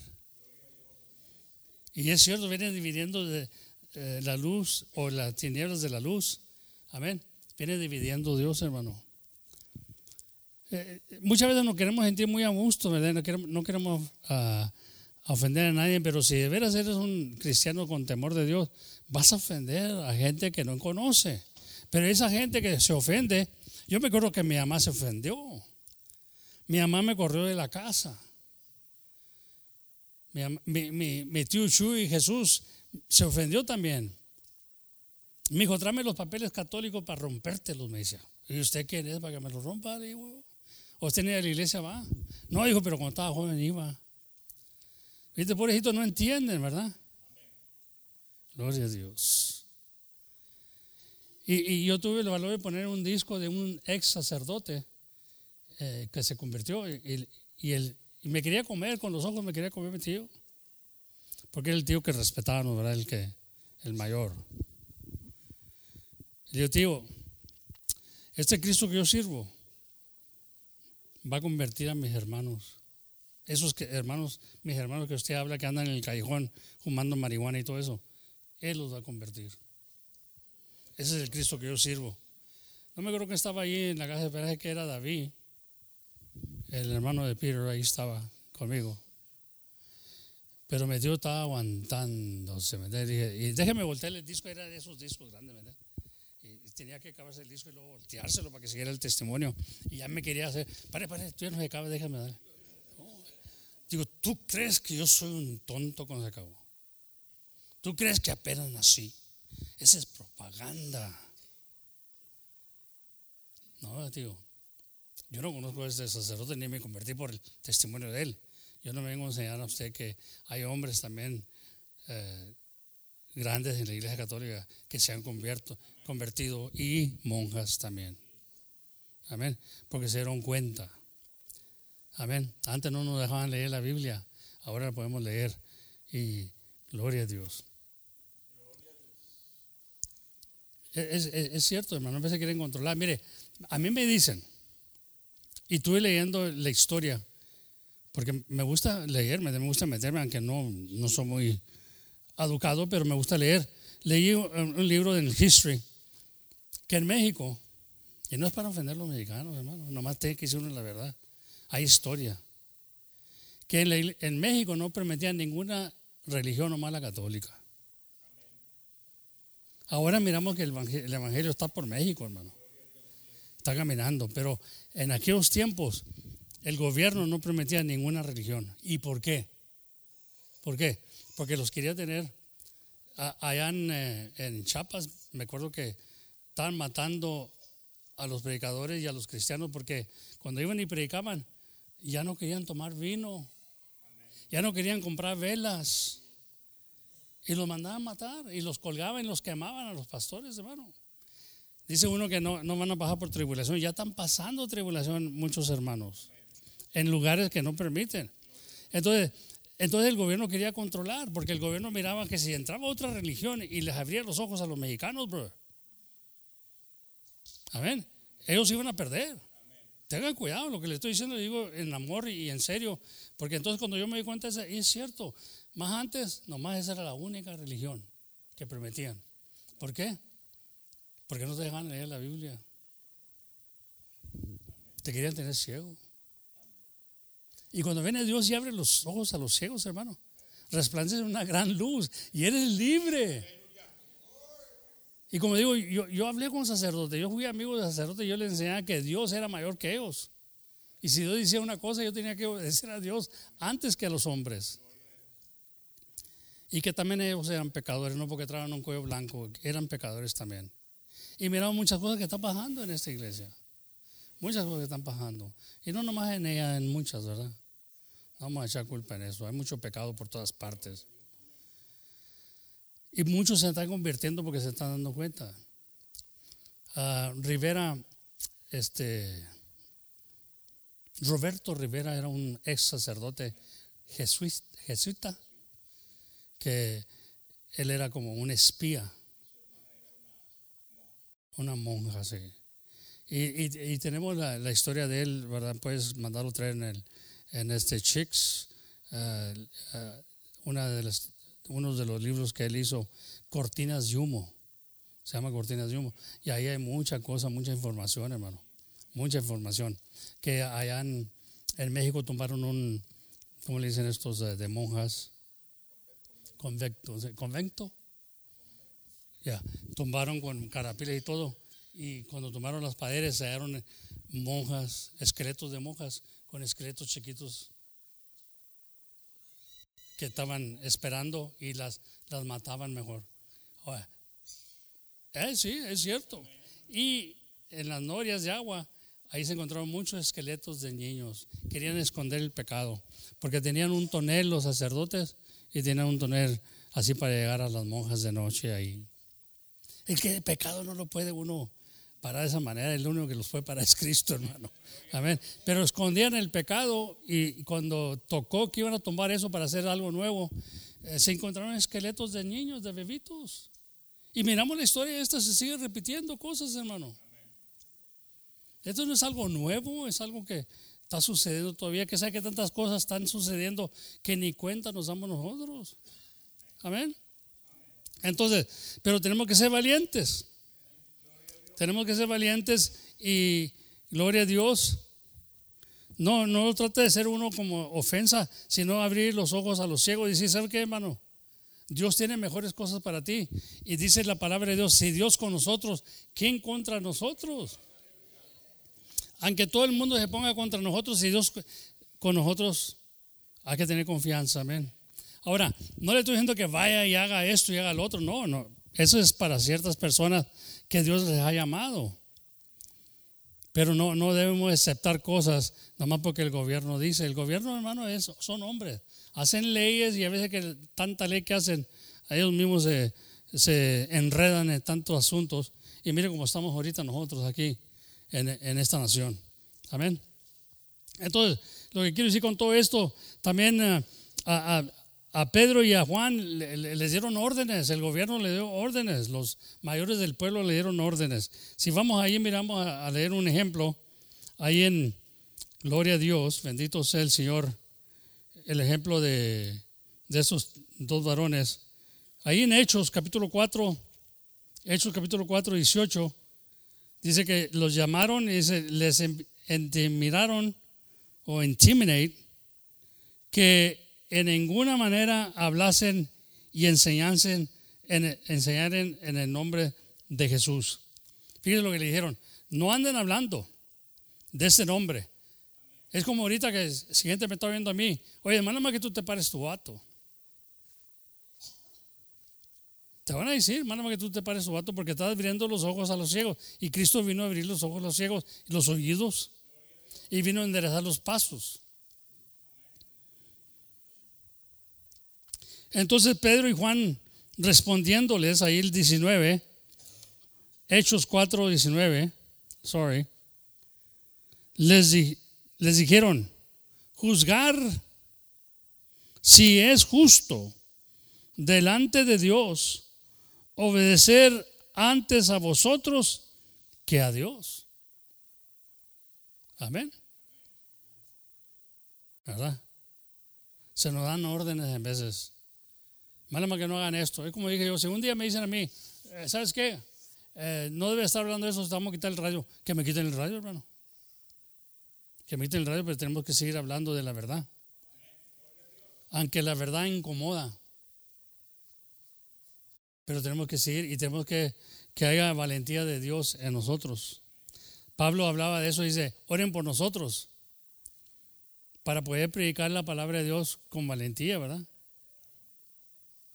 Y es cierto, viene dividiendo eh, la luz o las tinieblas de la luz. Amén. Viene dividiendo Dios, hermano. Eh, muchas veces nos queremos sentir muy a gusto, ¿verdad? No queremos, ah, ofender a nadie, pero si de veras eres un cristiano con temor de Dios, vas a ofender a gente que no conoce. Pero esa gente que se ofende, yo me acuerdo que mi mamá se ofendió. Mi mamá me corrió de la casa. Mi, tío Chu y Jesús se ofendió también. Me dijo, tráeme los papeles católicos para rompértelos, me decía. ¿Y usted quién es para que me los rompa? ¿O usted ni la iglesia va? No, dijo, pero cuando estaba joven iba. Viste, pobrecito, no entienden, ¿verdad? Gloria a Dios. Y, yo tuve el valor de poner un disco de un ex sacerdote eh, que se convirtió y, y, me quería comer con los ojos, me quería comer mi tío. Porque era el tío que respetábamos, ¿verdad? El, que, el mayor. Y yo, tío, este Cristo que yo sirvo va a convertir a mis hermanos esos hermanos, mis hermanos que usted habla que andan en el callejón fumando marihuana y todo eso, Él los va a convertir. Ese es el Cristo que yo sirvo. No me acuerdo que estaba ahí en la casa de peraje que era David, el hermano de Peter, ahí estaba conmigo. Pero me dio, estaba aguantándose. y déjeme voltear el disco, era de esos discos grandes, ¿verdad? Tenía que acabarse el disco y luego volteárselo para que siguiera el testimonio. Y ya me quería hacer, pare, pare, tú ya no se acaba, déjame dar. Digo, ¿tú crees que yo soy un tonto cuando se acabó? ¿Tú crees que apenas nací? Esa es propaganda. No, digo, yo no conozco a este sacerdote ni me convertí por el testimonio de él. Yo no vengo a enseñar a usted que hay hombres también eh, grandes en la iglesia católica que se han convertido y monjas también. Amén. Porque se dieron cuenta Amén. Antes no nos dejaban leer la Biblia, ahora la podemos leer. Y gloria a Dios. Es, cierto, hermano, a quieren controlar. Mire, a mí me dicen, y estuve leyendo la historia, porque me gusta leer, me gusta meterme, aunque no, no soy muy educado, pero me gusta leer. Leí un, libro en History, que en México, y no es para ofender a los mexicanos, hermano, nomás tiene que decir la verdad hay historia. Que en, México no permitían ninguna religión nomás la católica. Ahora miramos que el evangelio, está por México, hermano. está caminando. Pero en aquellos tiempos el gobierno no permitía ninguna religión. ¿Y por qué? ¿Por qué? Porque los quería tener allá en, eh, en Chiapas. Me acuerdo que estaban matando a los predicadores y a los cristianos porque cuando iban y predicaban ya no querían tomar vino, ya no querían comprar velas y los mandaban matar y los colgaban y los quemaban a los pastores, hermano. Dice uno que no, no van a pasar por tribulación, ya están pasando tribulación muchos hermanos en lugares que no permiten. Entonces, entonces el gobierno quería controlar, porque el gobierno miraba que si entraba otra religión y les abría los ojos a los mexicanos, bro, Amén. Ellos iban a perder. Tengan cuidado, lo que le estoy diciendo, digo en amor y en serio, porque entonces cuando yo me di cuenta, es cierto, más antes, nomás esa era la única religión que permitían. ¿Por qué? Porque no te dejaban leer la Biblia. Te querían tener ciego. Y cuando viene Dios y abre los ojos a los ciegos, hermano, resplandece una gran luz y eres libre. Y como digo, yo, yo hablé con sacerdote, yo fui amigo de sacerdote y yo le enseñaba que Dios era mayor que ellos. Y si Dios decía una cosa, yo tenía que obedecer a Dios antes que a los hombres. Y que también ellos eran pecadores, no porque traían un cuello blanco, eran pecadores también. Y miramos muchas cosas que están pasando en esta iglesia. Muchas cosas que están pasando. Y no nomás en ella, en muchas, ¿verdad? No vamos a echar culpa en eso. Hay mucho pecado por todas partes. Y muchos se están convirtiendo porque se están dando cuenta. Ah, Rivera, este, Roberto Rivera era un ex sacerdote jesuita, que él era como un espía. Una monja, sí. Y, tenemos la, historia de él, ¿verdad? Puedes mandarlo traer en, el, en este Chicks, ah, ah, una de las uno de los libros que él hizo, Cortinas de Humo. Se llama Cortinas de Humo. Y ahí hay mucha cosa, mucha información, hermano. Mucha información. Que allá en, México tomaron un, ¿cómo le dicen estos de, monjas? Convecto. ¿Convento? Ya, tumbaron con carapiles y todo. Y cuando tomaron las paredes, se hallaron monjas, esqueletos de monjas, con esqueletos chiquitos que estaban esperando y las, las mataban mejor. Eh, sí, es cierto. Y en las norias de agua, ahí se encontraron muchos esqueletos de niños. Querían esconder el pecado, porque tenían un tonel los sacerdotes y tenían un tonel así para llegar a las monjas de noche ahí. Es que el pecado no lo puede uno para de esa manera, el único que los fue para (laughs) es Cristo, hermano. Amén. Pero escondían el pecado y cuando tocó que iban a tomar eso para hacer algo nuevo, eh, se encontraron esqueletos de niños, de bebitos. Y miramos la historia, esta se sigue repitiendo cosas, hermano. Esto no es algo nuevo, es algo que está sucediendo todavía, que sabe que tantas cosas están sucediendo que ni cuenta nos damos nosotros. Amén. Entonces, pero tenemos que ser valientes. Tenemos que ser valientes y gloria a Dios. No, no trate de ser uno como ofensa, sino abrir los ojos a los ciegos y decir, ¿sabe qué, hermano? Dios tiene mejores cosas para ti. Y dice la palabra de Dios, si Dios con nosotros, ¿quién contra nosotros? Aunque todo el mundo se ponga contra nosotros, si Dios con nosotros, hay que tener confianza, amén. Ahora, no le estoy diciendo que vaya y haga esto y haga lo otro, no, no. Eso es para ciertas personas que Dios les ha llamado. Pero no, no debemos aceptar cosas nomás porque el gobierno dice. El gobierno, hermano, es, son hombres. Hacen leyes y a veces que tanta ley que hacen, ellos mismos se, se enredan en tantos asuntos. Y mire cómo estamos ahorita nosotros aquí en, en esta nación. Amén. Entonces, lo que quiero decir con todo esto, también eh, a, a Pedro y a Juan les dieron órdenes, el gobierno le dio órdenes, los mayores del pueblo le dieron órdenes. Si vamos ahí, miramos a, leer un ejemplo, ahí en Gloria a Dios, bendito sea el Señor, el ejemplo de, de esos dos varones. Ahí en Hechos capítulo 4, Hechos capítulo 4, 18, dice que los llamaron y les intimidaron o intimidate que en ninguna manera hablasen y enseñasen en, enseñaren en el nombre de Jesús. Fíjense lo que le dijeron. No anden hablando de ese nombre. Es como ahorita que si gente me está viendo a mí, oye, mándame que tú te pares tu vato. Te van a decir, mándame que tú te pares tu vato porque estás abriendo los ojos a los ciegos. Y Cristo vino a abrir los ojos a los ciegos los oídos. Y vino a enderezar los pasos. Entonces Pedro y Juan respondiéndoles ahí el 19, Hechos 4, 19, sorry, les, les dijeron, juzgar si es justo delante de Dios, obedecer antes a vosotros que a Dios. Amén. ¿Verdad? Se nos dan órdenes en veces. Mándame que no hagan esto. Es como dije yo, si un día me dicen a mí, eh, ¿sabes qué? Eh, no debe estar hablando de eso, estamos a quitar el radio. Que me quiten el radio, hermano. Que me quiten el radio, pero tenemos que seguir hablando de la verdad. Aunque la verdad incomoda. Pero tenemos que seguir y tenemos que que haya valentía de Dios en nosotros. Pablo hablaba de eso, dice, oren por nosotros para poder predicar la palabra de Dios con valentía, ¿verdad?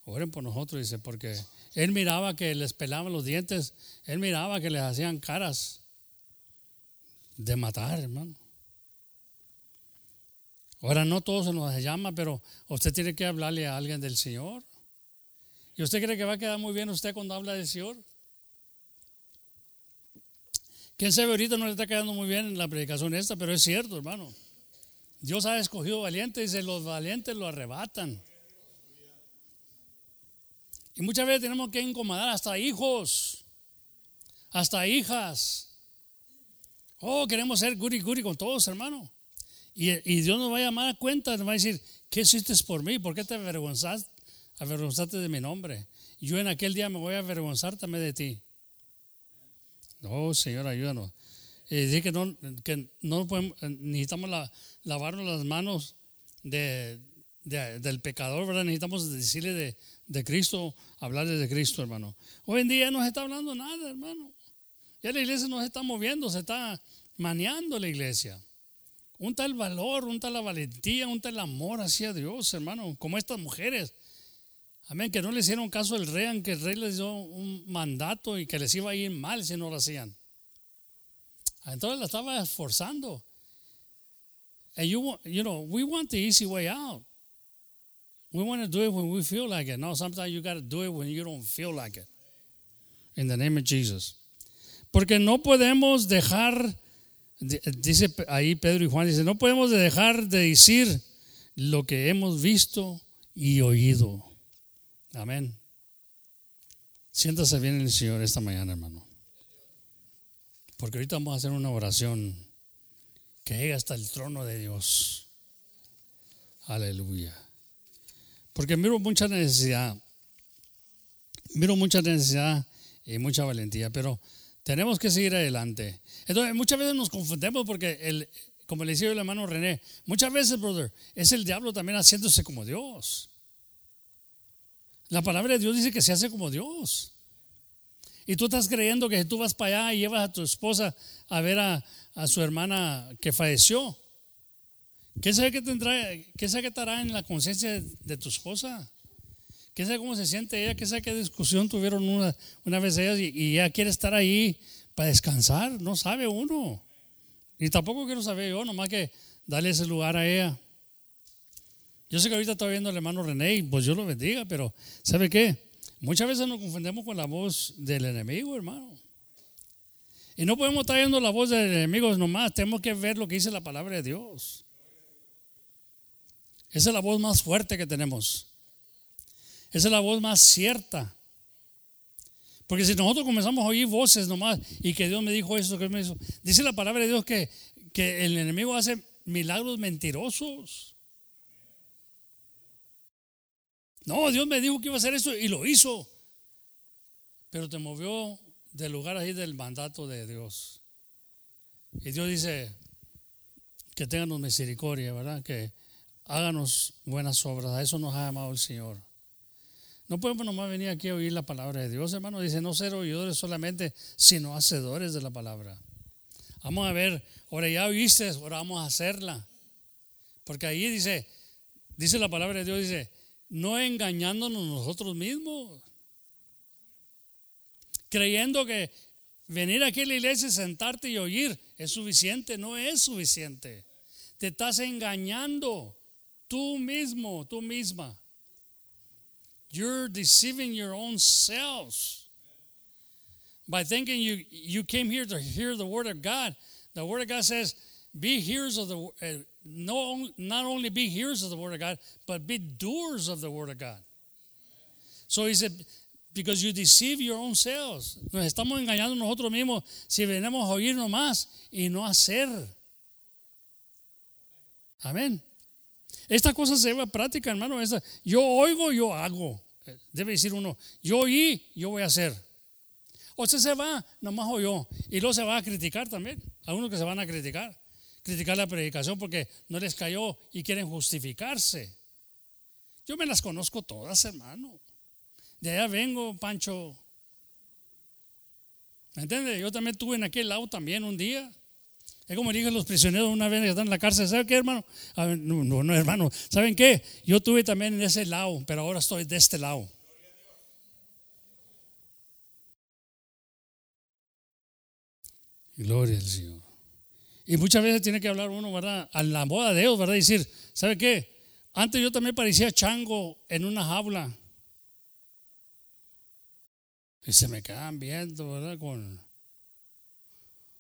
Oren por nosotros, dice, porque él miraba que les pelaban los dientes, él miraba que les hacían caras de matar, hermano. Ahora no todos se nos llama, pero usted tiene que hablarle a alguien del Señor. ¿Y usted cree que va a quedar muy bien usted cuando habla del Señor? Quién sabe, ahorita no le está quedando muy bien en la predicación esta, pero es cierto, hermano. Dios ha escogido valientes, dice, los valientes lo arrebatan. Y muchas veces tenemos que incomodar hasta hijos, hasta hijas. Oh, queremos ser guri guri con todos, hermano. Y, Dios nos va a llamar a cuenta, nos va a decir, ¿qué hiciste por mí? ¿Por qué te avergonzaste, avergonzaste de mi nombre? Yo en aquel día me voy a avergonzar también de ti. No, Señor, ayúdanos. Y dice que no, que no podemos, necesitamos lavarnos las manos de, del pecador, ¿verdad? Necesitamos decirle de, de Cristo, hablarle de Cristo, hermano. Hoy en día no se está hablando nada, hermano. Ya la iglesia no se está moviendo, se está maneando la iglesia. Un tal valor, un tal valentía, un tal amor hacia Dios, hermano, como estas mujeres. Amén, que no le hicieron caso al rey, aunque el rey les dio un mandato y que les iba a ir mal si no lo hacían. Entonces la estaba esforzando. And you, you know, we want the easy way out. We want to do it when we feel like it. No, sometimes you got to do it when you don't feel like it. In the name of Jesus. Porque no podemos dejar, dice ahí Pedro y Juan, dice, no podemos dejar de decir lo que hemos visto y oído. Amén. Siéntase bien en el Señor esta mañana, hermano. Porque ahorita vamos a hacer una oración que llegue hasta el trono de Dios. Aleluya. Porque miro mucha necesidad. Miro mucha necesidad y mucha valentía, pero tenemos que seguir adelante. Entonces, muchas veces nos confundemos porque, el, como le decía el hermano René, muchas veces, brother, es el diablo también haciéndose como Dios. La palabra de Dios dice que se hace como Dios. Y tú estás creyendo que tú vas para allá y llevas a tu esposa a ver a, su hermana que falleció. ¿Qué sabe que tendrá, qué sabe que estará en la conciencia de, tu esposa? ¿Qué sabe cómo se siente ella? ¿Qué sabe qué discusión tuvieron una, una vez ellas y, ella quiere estar ahí para descansar? No sabe uno. Y tampoco quiero saber yo, nomás que darle ese lugar a ella. Yo sé que ahorita está viendo al hermano René y pues yo lo bendiga, pero ¿sabe qué? Muchas veces nos confundemos con la voz del enemigo, hermano. Y no podemos estar viendo la voz del enemigo nomás, tenemos que ver lo que dice la palabra de Dios. Esa es la voz más fuerte que tenemos. Esa es la voz más cierta. Porque si nosotros comenzamos a oír voces nomás y que Dios me dijo eso, que me hizo, dice la palabra de Dios que, que el enemigo hace milagros mentirosos. No, Dios me dijo que iba a hacer eso y lo hizo. Pero te movió del lugar ahí del mandato de Dios. Y Dios dice que tenganos misericordia, ¿verdad? Que háganos buenas obras. A eso nos ha llamado el Señor. No podemos nomás venir aquí a oír la palabra de Dios, hermano. Dice, no ser oidores solamente, sino hacedores de la palabra. Vamos a ver, ahora ya oíste, ahora vamos a hacerla. Porque ahí dice, dice la palabra de Dios, dice, no engañándonos nosotros mismos. Creyendo que venir aquí a la iglesia, sentarte y oír es suficiente, no es suficiente. Te estás engañando tú mismo, tú misma. You're deceiving your own selves by thinking you you came here to hear the word of God. The word of God says, "Be hearers of the uh, no not only be hearers of the word of God, but be doers of the word of God." So he said, because you deceive your own selves. Nos estamos engañando nosotros mismos si venimos a oír nomás y no hacer. Amén. Esta cosa se lleva a práctica, hermano. Esta, yo oigo, yo hago. Debe decir uno, yo oí, yo voy a hacer. O sea, se va, nomás oyó. Y luego se va a criticar también. Algunos que se van a criticar. Criticar la predicación porque no les cayó y quieren justificarse. Yo me las conozco todas, hermano. De allá vengo, Pancho. ¿Me entiendes? Yo también estuve en aquel lado también un día. Es como dije los prisioneros una vez que están en la cárcel. ¿Saben qué, hermano? no, no, no, hermano. ¿Saben qué? Yo estuve también en ese lado, pero ahora estoy de este lado. Gloria al Señor. Y muchas veces tiene que hablar uno, ¿verdad? A la moda de Dios, ¿verdad? Y decir, ¿sabe qué? Antes yo también parecía chango en una jaula. Y se me quedan viendo, ¿verdad? Con,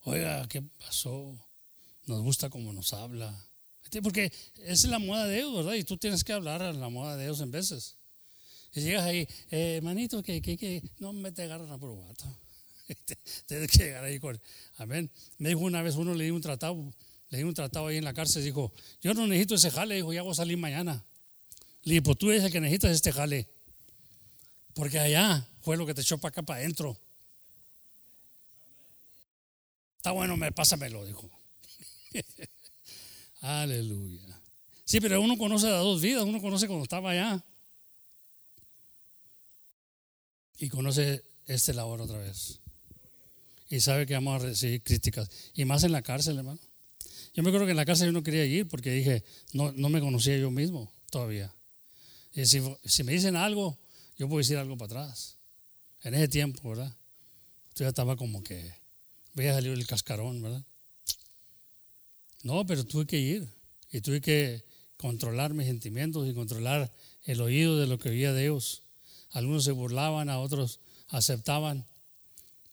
oiga, ¿qué pasó? Nos gusta como nos habla. Porque es la moda de Dios, ¿verdad? Y tú tienes que hablar a la moda de Dios en veces. Y llegas ahí, eh, manito, que, que, que no me te agarran a probato. (laughs) Tienes que llegar ahí con, amén. Me dijo una vez uno, le di un tratado, le di un tratado ahí en la cárcel, dijo, yo no necesito ese jale, dijo, ya voy a salir mañana. Le dije, pues tú eres el que necesitas este jale. Porque allá fue lo que te echó para acá, para adentro. Está bueno, me, pásamelo, dijo. (laughs) Aleluya. Sí, pero uno conoce las dos vidas, uno conoce cuando estaba allá. Y conoce este labor otra vez. Y sabe que vamos a recibir críticas. Y más en la cárcel, hermano. Yo me acuerdo que en la cárcel yo no quería ir porque dije, no, no me conocía yo mismo todavía. Y si, si me dicen algo, yo puedo decir algo para atrás. En ese tiempo, ¿verdad? Yo ya estaba como que veía salir el cascarón, ¿verdad? No, pero tuve que ir y tuve que controlar mis sentimientos y controlar el oído de lo que oía de ellos. Algunos se burlaban, a otros aceptaban.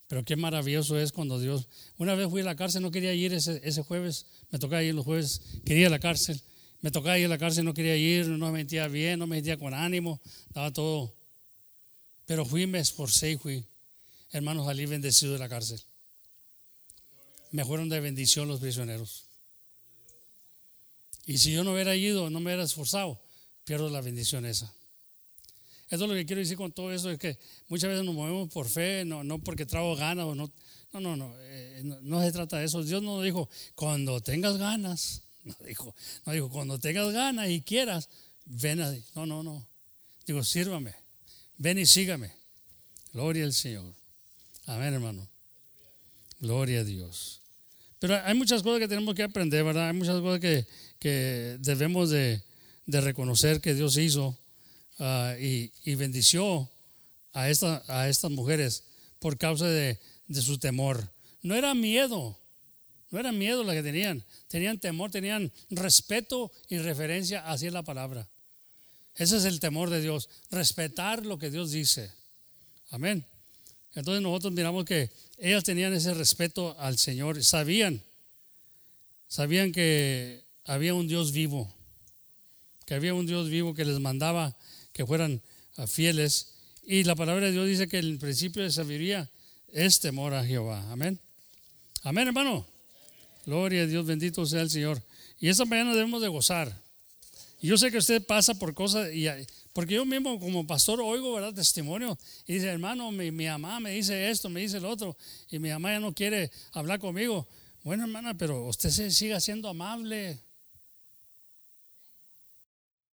Pero qué maravilloso es cuando Dios... Una vez fui a la cárcel, no quería ir ese, ese jueves, me tocaba ir los jueves, quería ir a la cárcel, me tocaba ir a la cárcel, no quería ir, no me sentía bien, no me sentía con ánimo, estaba todo pero fui, me esforcé y fui. Hermanos, salí bendecido de la cárcel. Me fueron de bendición los prisioneros. Y si yo no hubiera ido, no me hubiera esforzado, pierdo la bendición esa. Eso es lo que quiero decir con todo eso, es que muchas veces nos movemos por fe, no, no porque trago ganas o no. No, no, no, eh, no, no, se trata de eso. Dios no dijo, cuando tengas ganas, (laughs) no dijo, no dijo, cuando tengas ganas y quieras, ven a... No, no, no. Digo, sírvame Ven y sígame. Gloria al Señor. Amén, hermano. Gloria a Dios. Pero hay muchas cosas que tenemos que aprender, ¿verdad? Hay muchas cosas que, debemos de, reconocer que Dios hizo ah, y, bendició a, esta, a estas mujeres por causa de, de su temor. No era miedo, no era miedo la que tenían, tenían temor, tenían respeto y referencia hacia la palabra. Ese es el temor de Dios, respetar lo que Dios dice. Amén. Entonces nosotros miramos que ellas tenían ese respeto al Señor, sabían, sabían que había un Dios vivo, que había un Dios vivo que les mandaba que fueran ah, fieles. Y la palabra de Dios dice que el principio de sabiduría es temor a Jehová. Amén. Amén, hermano. Gloria a Dios, bendito sea el Señor. Y esta mañana debemos de gozar. Y yo sé que usted pasa por cosas, y, porque yo mismo como pastor oigo, ¿verdad? Testimonio. Y dice, hermano, mi, mi mamá me dice esto, me dice el otro, y mi mamá ya no quiere hablar conmigo. Bueno, hermana, pero usted se siga siendo amable.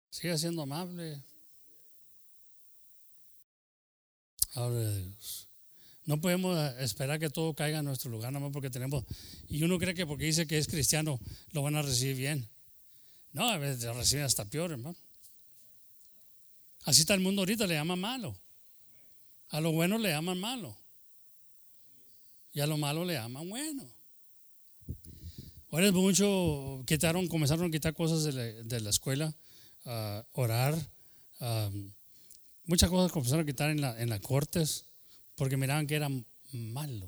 Siga siendo amable. Gloria a Dios. No podemos esperar que todo caiga en nuestro lugar, nomás porque tenemos. Y uno cree que porque dice que es cristiano, lo van a recibir bien. No, a veces lo reciben hasta peor, hermano. Así está el mundo ahorita, le llaman malo. A lo bueno le llaman malo. Y a lo malo le llaman bueno. Ahora es mucho, quitaron, comenzaron a quitar cosas de la, escuela, orar, muchas cosas comenzaron a quitar en, la, las cortes, porque miraban que era malo.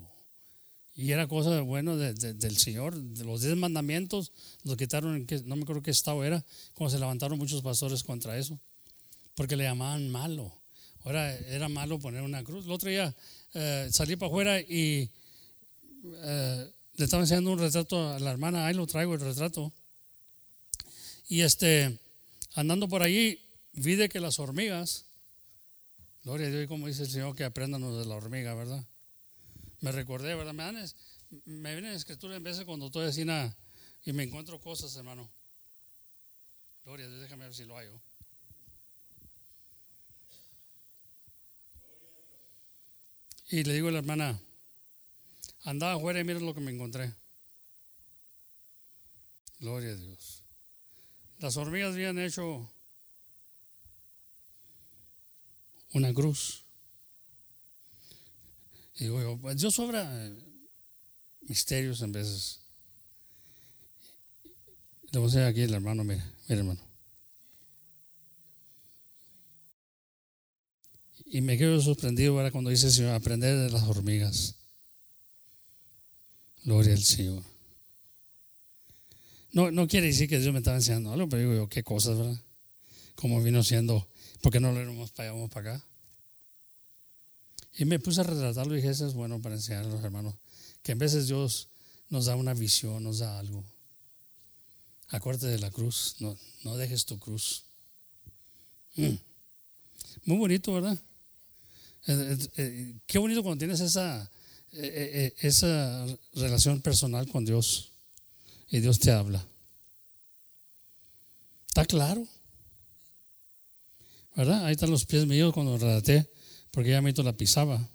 Y era cosa de bueno del Señor. De los diez mandamientos los quitaron, en no me acuerdo qué estado era, como se levantaron muchos pastores contra eso, porque le llamaban malo. Ahora era malo poner una cruz. El otro día eh, salí para afuera y eh, le estaba enseñando un retrato a la hermana, ahí lo traigo el retrato. Y este, andando por allí, vi de que las hormigas, gloria a Dios, como dice el Señor, que aprendanos de la hormiga, ¿verdad? Me recordé, ¿verdad? Me, dan, me viene en escritura en veces cuando estoy así y me encuentro cosas, hermano. Gloria a Dios, déjame ver si lo hallo. Y le digo a la hermana, Andaba afuera y mira lo que me encontré. Gloria a Dios. Las hormigas habían hecho una cruz. Y digo, pues Dios sobra misterios en veces. Le voy a decir aquí el hermano, mira, mira hermano. Y me quedo sorprendido ahora cuando dice Señor, aprender de las hormigas. Gloria al Señor. No, no quiere decir que Dios me estaba enseñando algo, pero digo yo, qué cosas, ¿verdad? Como vino siendo, ¿por qué no lo vamos para allá, para acá? Y me puse a retratarlo y dije, eso es bueno para enseñar a los hermanos, que en veces Dios nos da una visión, nos da algo. Acuérdate de la cruz, no, no dejes tu cruz. Mm. Muy bonito, ¿verdad? Eh, qué bonito cuando tienes esa eh, eh, esa relación personal con Dios y Dios te habla. ¿Está claro? ¿Verdad? Ahí están los pies míos cuando relaté, porque ya me la pisaba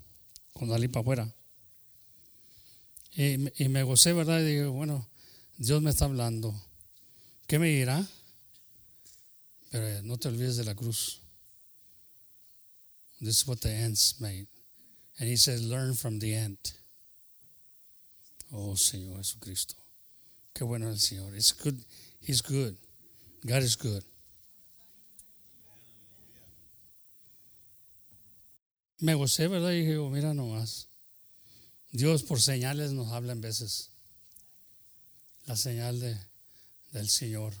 cuando salí para afuera. Y, y, me gocé, ¿verdad? Y digo, bueno, Dios me está hablando. ¿Qué me dirá? Pero no te olvides de la cruz. This is what the ants made. And he says, learn from the end. Oh Señor Jesucristo. Qué bueno el Señor. It's good. He's good. God is good. Me gocé, ¿verdad? Y dije, oh, mira nomás. Dios por señales nos habla en veces. La señal de, del Señor.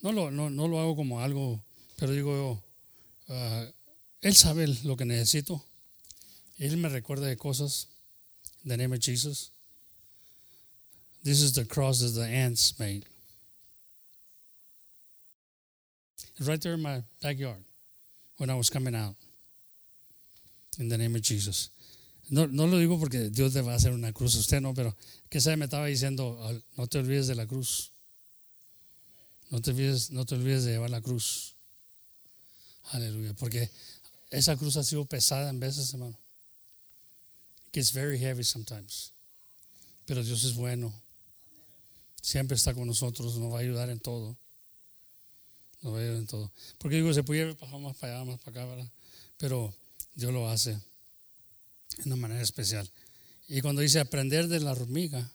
No lo, no, no lo hago como algo, pero digo, uh, Él sabe lo que necesito. Él me recuerda de cosas. In the name of Jesus. This is the cross that the ants made. right there in my backyard when I was coming out. In the name of Jesus. No, no lo digo porque Dios le va a hacer una cruz a usted, no, pero que se me estaba diciendo, no te olvides de la cruz. No te olvides, no te olvides de llevar la cruz. Aleluya. Porque esa cruz ha sido pesada en veces, hermano gets very heavy sometimes. Pero Dios es bueno. Siempre está con nosotros, nos va a ayudar en todo. Nos va a ayudar en todo. Porque digo, se puede ir más para allá, más para acá. Pero Dios lo hace de una manera especial. Y cuando dice aprender de la hormiga,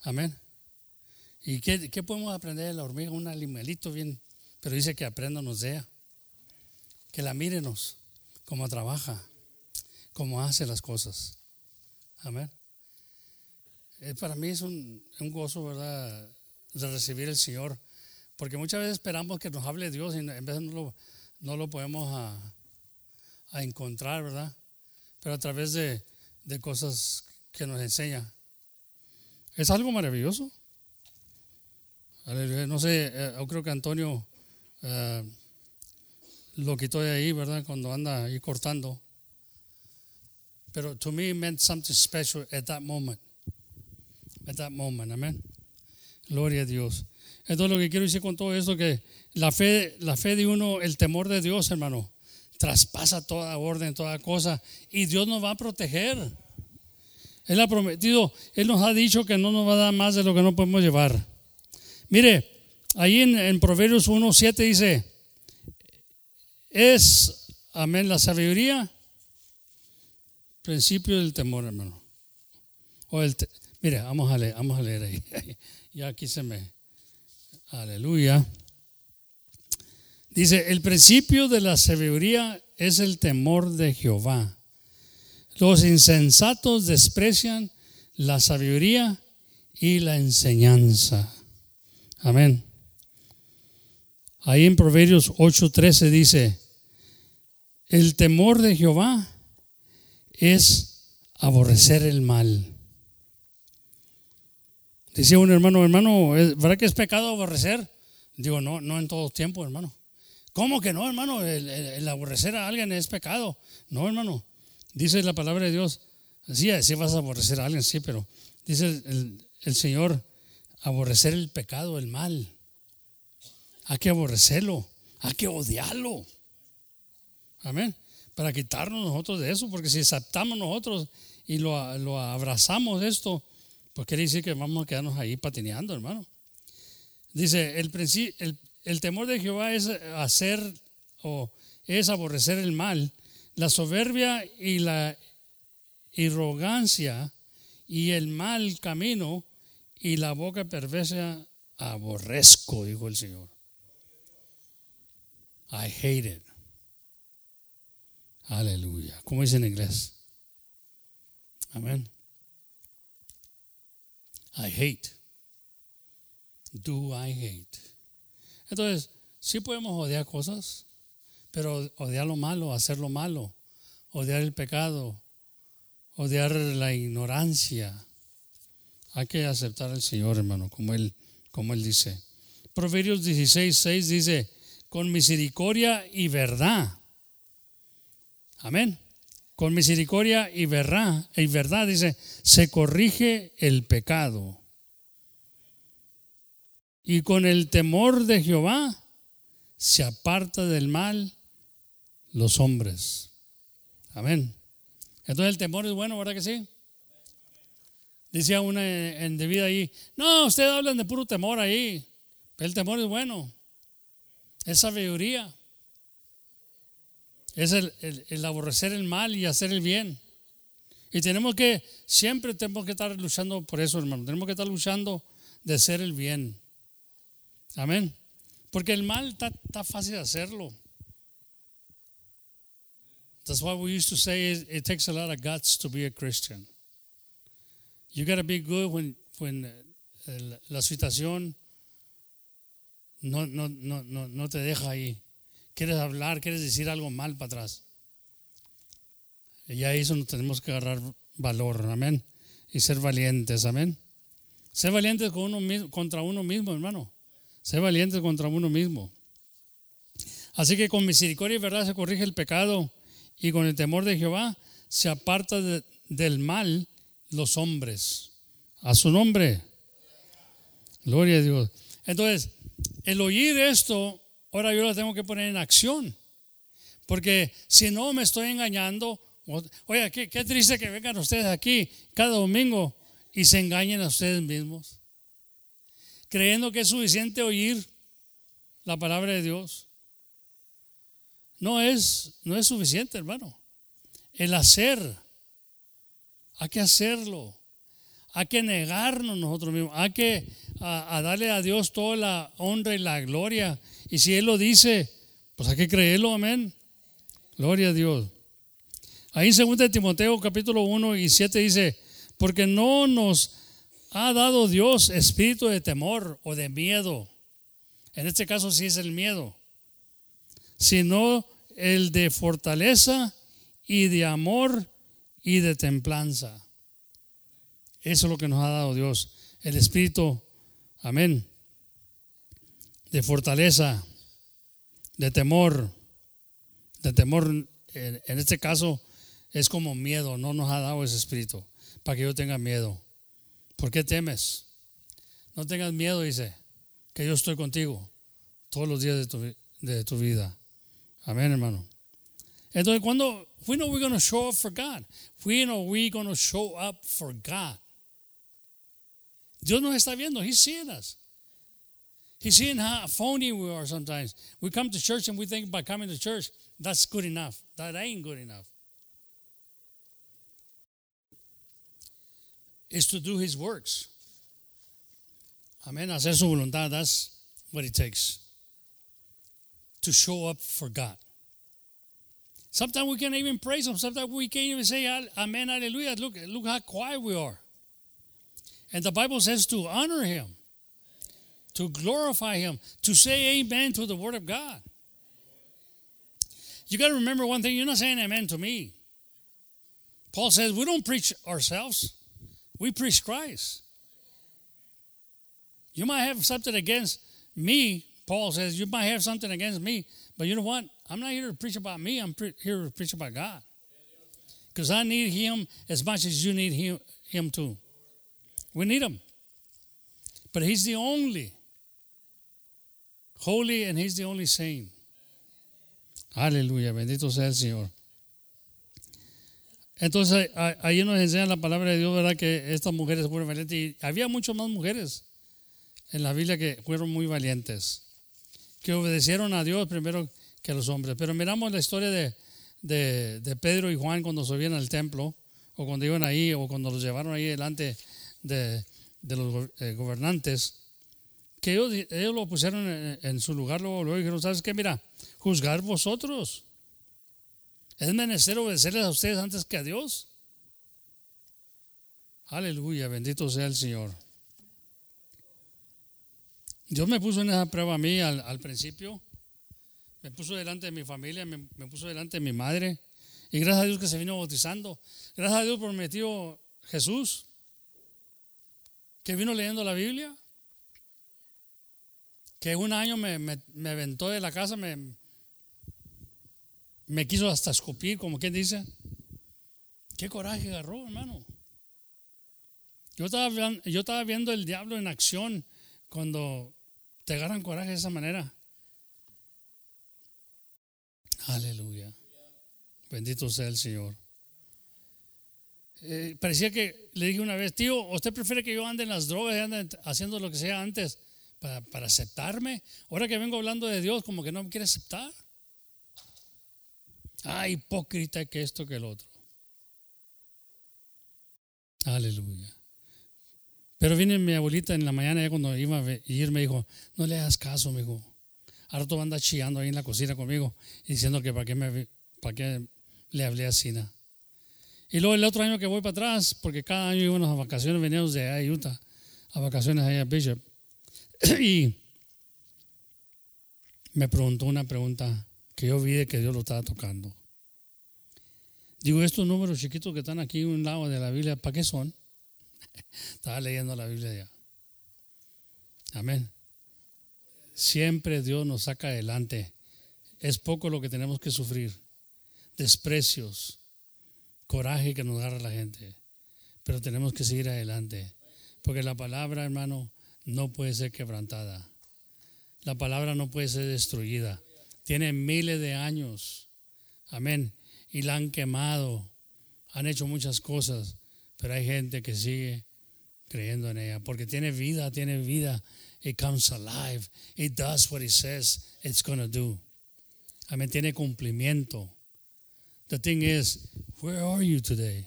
amén. ¿Y qué, qué podemos aprender de la hormiga? Un animalito bien, pero dice que aprendanos de ella. Que la mírenos cómo trabaja cómo hace las cosas. Amén. Eh, para mí es un, gozo, ¿verdad?, de recibir el Señor. Porque muchas veces esperamos que nos hable Dios y en vez no lo, no lo podemos a, encontrar, ¿verdad? Pero a través de, cosas que nos enseña. Es algo maravilloso. No sé, eh, yo creo que Antonio eh, lo quitó de ahí, ¿verdad? Cuando anda ahí cortando. Pero to me it meant something special at that moment. At that moment, amén. Gloria a Dios. Entonces lo que quiero decir con todo esto que la fe, la fe de uno, el temor de Dios, hermano, traspasa toda orden, toda cosa, y Dios nos va a proteger. Él ha prometido, Él nos ha dicho que no nos va a dar más de lo que no podemos llevar. Mire, ahí en, en Proverbios 1.7 dice, es, amén, la sabiduría, principio del temor, hermano. O el mire, vamos a leer, vamos a leer ahí. (laughs) ya aquí se me, aleluya. Dice, el principio de la sabiduría es el temor de Jehová. Los insensatos desprecian la sabiduría y la enseñanza. Amén. Ahí en Proverbios 8:13 dice, el temor de Jehová es aborrecer el mal. Decía un hermano, hermano, ¿verdad que es pecado aborrecer? Digo, no, no en todo tiempo, hermano. ¿Cómo que no, hermano? El, aborrecer a alguien es pecado. No, hermano. Dice la palabra de Dios. Sí, sí vas a aborrecer a alguien, sí, pero dice el, el Señor, aborrecer el pecado, el mal. Hay que aborrecerlo, hay que odiarlo. Amén. Para quitarnos nosotros de eso, porque si aceptamos nosotros y lo, lo abrazamos esto, pues quiere decir que vamos a quedarnos ahí patineando, hermano. Dice, el, el, el temor de Jehová es hacer o es aborrecer el mal, la soberbia y la arrogancia y el mal camino y la boca perversa aborrezco, dijo el Señor. I hate it. Aleluya. ¿Cómo dice en inglés? Amén. I hate. Do I hate? Entonces, sí podemos odiar cosas, pero odiar lo malo, hacer lo malo, odiar el pecado, odiar la ignorancia. Hay que aceptar al Señor, hermano, como Él, como él dice. Proverbios 16, 6 dice, con misericordia y verdad. Amén. Con misericordia y verdad, y verdad dice, se corrige el pecado. Y con el temor de Jehová se aparta del mal los hombres. Amén. Entonces el temor es bueno, ¿verdad que sí? Decía una en de vida ahí, no, ustedes hablan de puro temor ahí, el temor es bueno es sabiduría. Es el, aborrecer el mal y hacer el bien. Y tenemos que, siempre tenemos que estar luchando por eso, hermano. Tenemos que estar luchando de hacer el bien. Amén. Porque el mal está, fácil de hacerlo. That's why we used to say it, takes a lot of guts to be a Christian. You got to be good when, when eh, la situación no, no, no, no, no te deja ahí. Quieres hablar, quieres decir algo mal para atrás. Y ya eso nos tenemos que agarrar valor, amén. Y ser valientes, amén. Ser valientes con uno, contra uno mismo, hermano. Ser valientes contra uno mismo. Así que con misericordia y verdad se corrige el pecado y con el temor de Jehová se aparta del mal los hombres. A su nombre. Gloria a Dios. Entonces, el oír esto, ahora yo lo tengo que poner en acción. Porque si no me estoy engañando, oye, qué, qué triste que vengan ustedes aquí cada domingo y se engañen a ustedes mismos. Creyendo que es suficiente oír la palabra de Dios. No es, no es suficiente, hermano. El hacer, hay que hacerlo. Hay que negarnos nosotros mismos. Hay que a, darle a Dios toda la honra y la gloria. Y si Él lo dice, pues hay que creerlo, amén. Gloria a Dios. Ahí en 2 Timoteo capítulo 1 y 7 dice, porque no nos ha dado Dios espíritu de temor o de miedo. En este caso sí es el miedo, sino el de fortaleza y de amor y de templanza. Eso es lo que nos ha dado Dios, el espíritu Amén. De fortaleza, de temor, de temor, en este caso es como miedo, no nos ha dado ese espíritu para que yo tenga miedo. ¿Por qué temes? No tengas miedo, dice, que yo estoy contigo todos los días de tu, de tu vida. Amén, hermano. Entonces, cuando, when are we going to show up for God? When are we going to show up for God? Dios nos está viendo. He's seeing us. He's seeing how phony we are sometimes. We come to church and we think by coming to church, that's good enough. That ain't good enough. It's to do His works. Amen. Hacer su voluntad. That's what it takes to show up for God. Sometimes we can't even praise Him. Sometimes we can't even say Amen, Hallelujah. Look, look how quiet we are. And the Bible says to honor Him, to glorify Him, to say Amen to the Word of God. You got to remember one thing you're not saying Amen to me. Paul says we don't preach ourselves, we preach Christ. You might have something against me, Paul says, you might have something against me, but you know what? I'm not here to preach about me, I'm pre- here to preach about God. Because I need Him as much as you need Him, him too. We need Him. But He's the only holy and He's the only saint. Aleluya, bendito sea el Señor. Entonces, ahí nos enseña la palabra de Dios, ¿verdad? Que estas mujeres fueron valientes. Y había muchas más mujeres en la Biblia que fueron muy valientes, que obedecieron a Dios primero que a los hombres. Pero miramos la historia de, de, Pedro y Juan cuando subían al templo, o cuando iban ahí, o cuando los llevaron ahí delante de, los eh, gobernantes, que ellos, ellos lo pusieron en, su lugar, luego, luego dijeron, ¿sabes qué? Mira, juzgar vosotros. Es menester obedecerles a ustedes antes que a Dios. Aleluya, bendito sea el Señor. Dios me puso en esa prueba a mí al, principio. Me puso delante de mi familia, me, puso delante de mi madre. Y gracias a Dios que se vino bautizando. Gracias a Dios por mi tío Jesús, que vino leyendo la Biblia. Que un año me, me, aventó de la casa, me, me quiso hasta escupir, como quien dice. Qué coraje agarró, hermano. Yo estaba, yo estaba viendo el diablo en acción cuando te agarran coraje de esa manera. Aleluya. Bendito sea el Señor. Eh, parecía que le dije una vez, tío, ¿usted prefiere que yo ande en las drogas y ande haciendo lo que sea antes para, para aceptarme? Ahora que vengo hablando de Dios, como que no me quiere aceptar. Ah, hipócrita que esto que el otro. Aleluya. Pero viene mi abuelita en la mañana, ya cuando iba a ir, me dijo, no le hagas caso, me dijo. Ahora tú andas chillando ahí en la cocina conmigo diciendo que para qué, me, para qué le hablé así. Y luego el otro año que voy para atrás, porque cada año íbamos a vacaciones, veníamos de Utah, a vacaciones allá a Bishop. Y me preguntó una pregunta que yo vi de que Dios lo estaba tocando. Digo, estos números chiquitos que están aquí a un lado de la Biblia, ¿para qué son? (laughs) Estaba leyendo la Biblia ya. Amén. Siempre Dios nos saca adelante. Es poco lo que tenemos que sufrir. Desprecios, coraje que nos agarra la gente. Pero tenemos que seguir adelante. Porque la palabra, hermano, no puede ser quebrantada. La palabra no puede ser destruida. Tiene miles de años. Amén. Y la han quemado. Han hecho muchas cosas. Pero hay gente que sigue creyendo en ella, porque tiene vida, tiene vida. It comes alive. It does what it says it's going to do. Amén, tiene cumplimiento. The thing is, where are you today?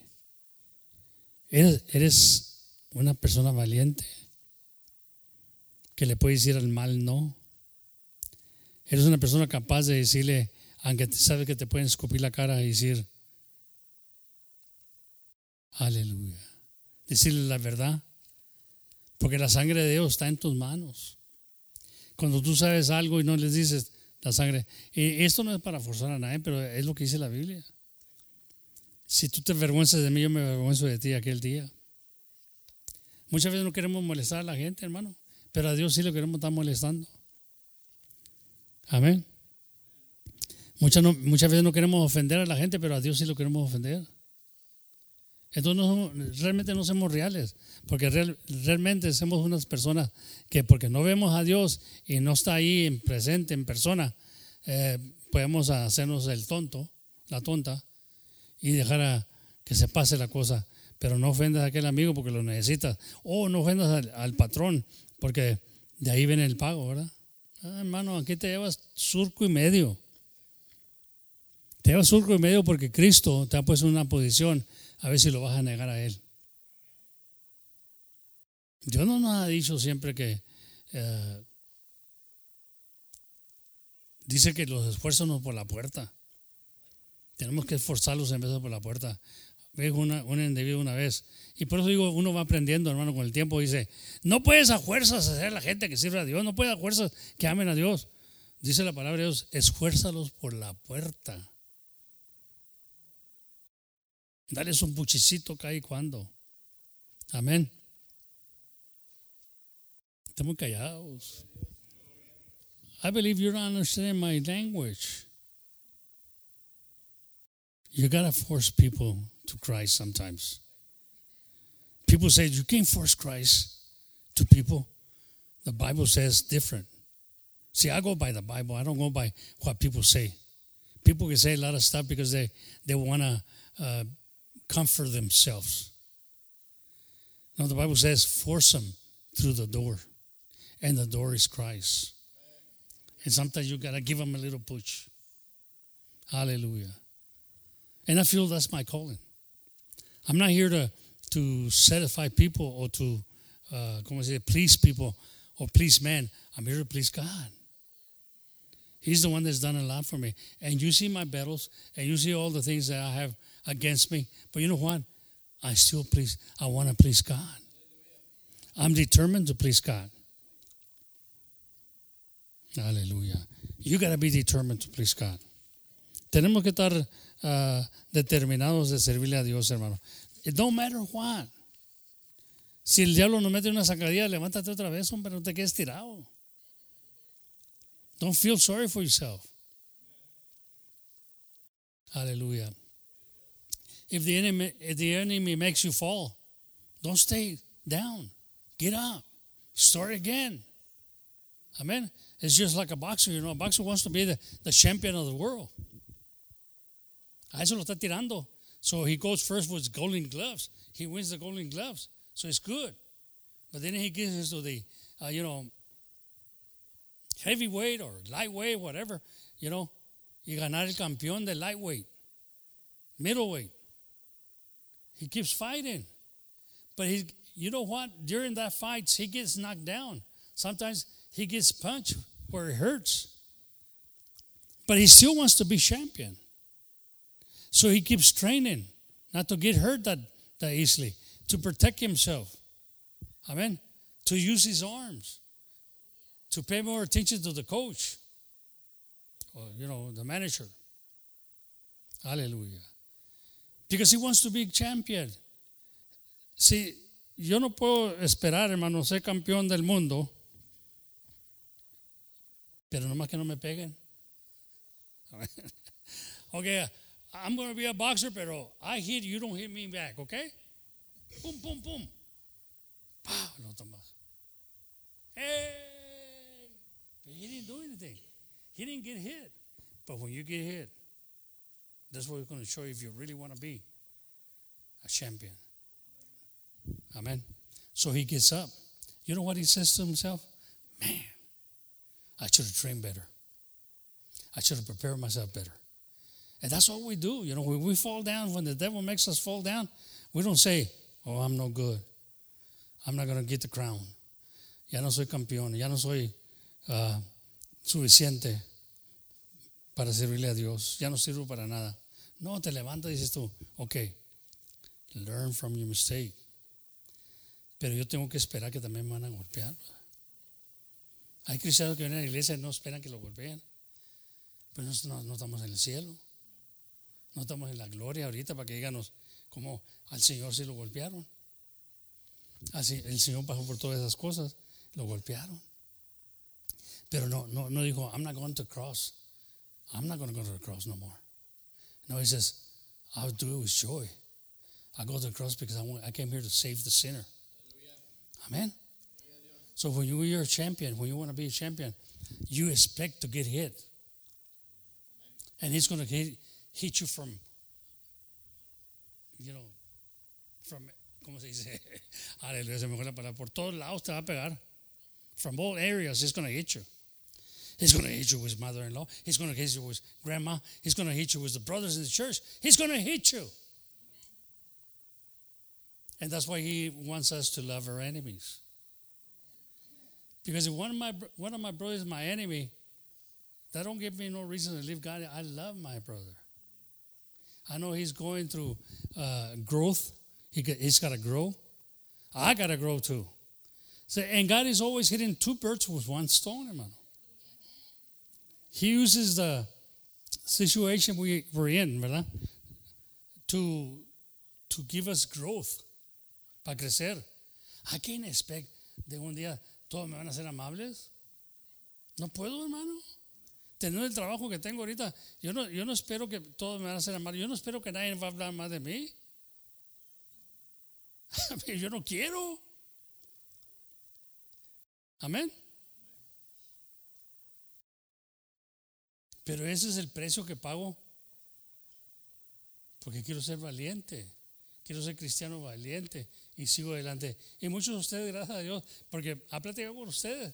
Eres, una persona valiente que le puede decir al mal no. Eres una persona capaz de decirle, aunque sabe que te pueden escupir la cara y decir, Aleluya. Decirle la verdad. Porque la sangre de Dios está en tus manos. Cuando tú sabes algo y no les dices la sangre. Esto no es para forzar a nadie, pero es lo que dice la Biblia. Si tú te avergüenzas de mí, yo me avergüenzo de ti aquel día. Muchas veces no queremos molestar a la gente, hermano. Pero a Dios sí lo queremos estar molestando. Amén. Muchas, muchas veces no queremos ofender a la gente, pero a Dios sí lo queremos ofender. Entonces realmente no somos reales, porque realmente somos unas personas que porque no vemos a Dios y no está ahí en presente, en persona, eh, podemos hacernos el tonto la tonta, y dejar que se pase la cosa. Pero no ofendas a aquel amigo porque lo necesitas. O no ofendas al patrón porque de ahí viene el pago, ¿verdad? Ah, hermano, aquí te llevas surco y medio. Te llevas surco y medio porque Cristo te ha puesto en una posición a ver si lo vas a negar a Él. Dios no nos ha dicho siempre que eh, dice que los esfuerzos no por la puerta. Tenemos que esforzarlos en vez de por la puerta. Veo una, un individuo una vez. Y por eso digo, uno va aprendiendo, hermano, con el tiempo. Dice, no puedes a fuerzas hacer la gente que sirve a Dios. No puedes a fuerzas que amen a Dios. Dice la palabra de Dios, esfuérzalos por la puerta. Dales un puchicito cada y cuando. Amén. Estamos callados. I believe you're not understanding my language. You gotta force people to Christ sometimes. People say you can't force Christ to people. The Bible says different. See, I go by the Bible. I don't go by what people say. People can say a lot of stuff because they, they want to uh, comfort themselves. Now, the Bible says force them through the door and the door is Christ. And sometimes you got to give them a little push. Hallelujah. And I feel that's my calling. I'm not here to, to satisfy people or to, uh, como se please people or please men. I'm here to please God. He's the one that's done a lot for me. And you see my battles and you see all the things that I have against me. But you know what? I still please, I want to please God. I'm determined to please God. Aleluya. You got to be determined to please God. Tenemos que estar uh, determinados de servirle a Dios, hermano. It don't matter what. Si el diablo nos mete una sacadilla, levántate otra vez, hombre, no te quedes tirado. Don't feel sorry for yourself. Hallelujah. If the enemy, if the enemy makes you fall, don't stay down. Get up. Start again. Amen. It's just like a boxer, you know. A boxer wants to be the, the champion of the world. A eso lo está tirando. So he goes first with golden gloves. He wins the golden gloves. So it's good. But then he gets to the, uh, you know, heavyweight or lightweight, whatever, you know, y ganar el campeón de lightweight, middleweight. He keeps fighting. But he, you know what? During that fight, he gets knocked down. Sometimes he gets punched where it hurts. But he still wants to be champion. So he keeps training not to get hurt that, that easily, to protect himself. Amen. To use his arms, to pay more attention to the coach, or, you know, the manager. Hallelujah. Because he wants to be a champion. See, yo no puedo esperar, hermano, ser campeón del mundo, pero nomás que no me peguen. (laughs) okay, I'm going to be a boxer, pero I hit you, don't hit me back, okay? Boom, boom, boom. Pow, no tomas. Hey! He didn't do anything. He didn't get hit. But when you get hit, that's what we're going to show you if you really want to be a champion. Amen. So he gets up. You know what he says to himself? Man, I should have trained better. I should have prepared myself better. And that's what we do. You know, when we fall down, when the devil makes us fall down, we don't say, Oh, I'm no good. I'm not going to get the crown. Ya no soy campeón. Ya no soy uh, suficiente para servirle a Dios. Ya no sirvo para nada. No, te levantas y dices tú, ok, learn from your mistake. Pero yo tengo que esperar que también me van a golpear. Hay cristianos que vienen a la iglesia y no esperan que lo golpeen. Pero no, no, estamos en el cielo. No estamos en la gloria ahorita para que díganos cómo al Señor se lo golpearon. Así, el Señor pasó por todas esas cosas, lo golpearon. Pero no, no, no dijo, I'm not going to cross. I'm not going to go to the cross no more. No, he says, I'll do it with joy. I go to the cross because I, want, I came here to save the sinner. Amen. So when you, are a champion, when you want to be a champion, you expect to get hit. And he's going to hit, hit you from, you know, from, ¿cómo se dice? (laughs) Aleluya, se me fue la palabra. Por todos lados te va a pegar. From all areas, he's going to hit you. He's going to hit you with mother-in-law. He's going to hit you with grandma. He's going to hit you with the brothers in the church. He's going to hit you. And that's why he wants us to love our enemies. Because if one of my one of my brothers is my enemy, that don't give me no reason to leave God. I love my brother. I know he's going through uh, growth. He he's got to grow. I got to grow too. So, and God is always hitting two birds with one stone, hermano. He uses the situation we, we're in, ¿verdad? To, to give us growth, para crecer. I can't expect de un día todos me van a ser amables. No puedo, hermano. Teniendo el trabajo que tengo ahorita, yo no, yo no espero que todos me van a ser amables. Yo no espero que nadie va a hablar más de mí. (laughs) yo no quiero. Amén. Pero ese es el precio que pago. Porque quiero ser valiente. Quiero ser cristiano valiente. Y sigo adelante. Y muchos de ustedes, gracias a Dios, porque ha platicado con ustedes,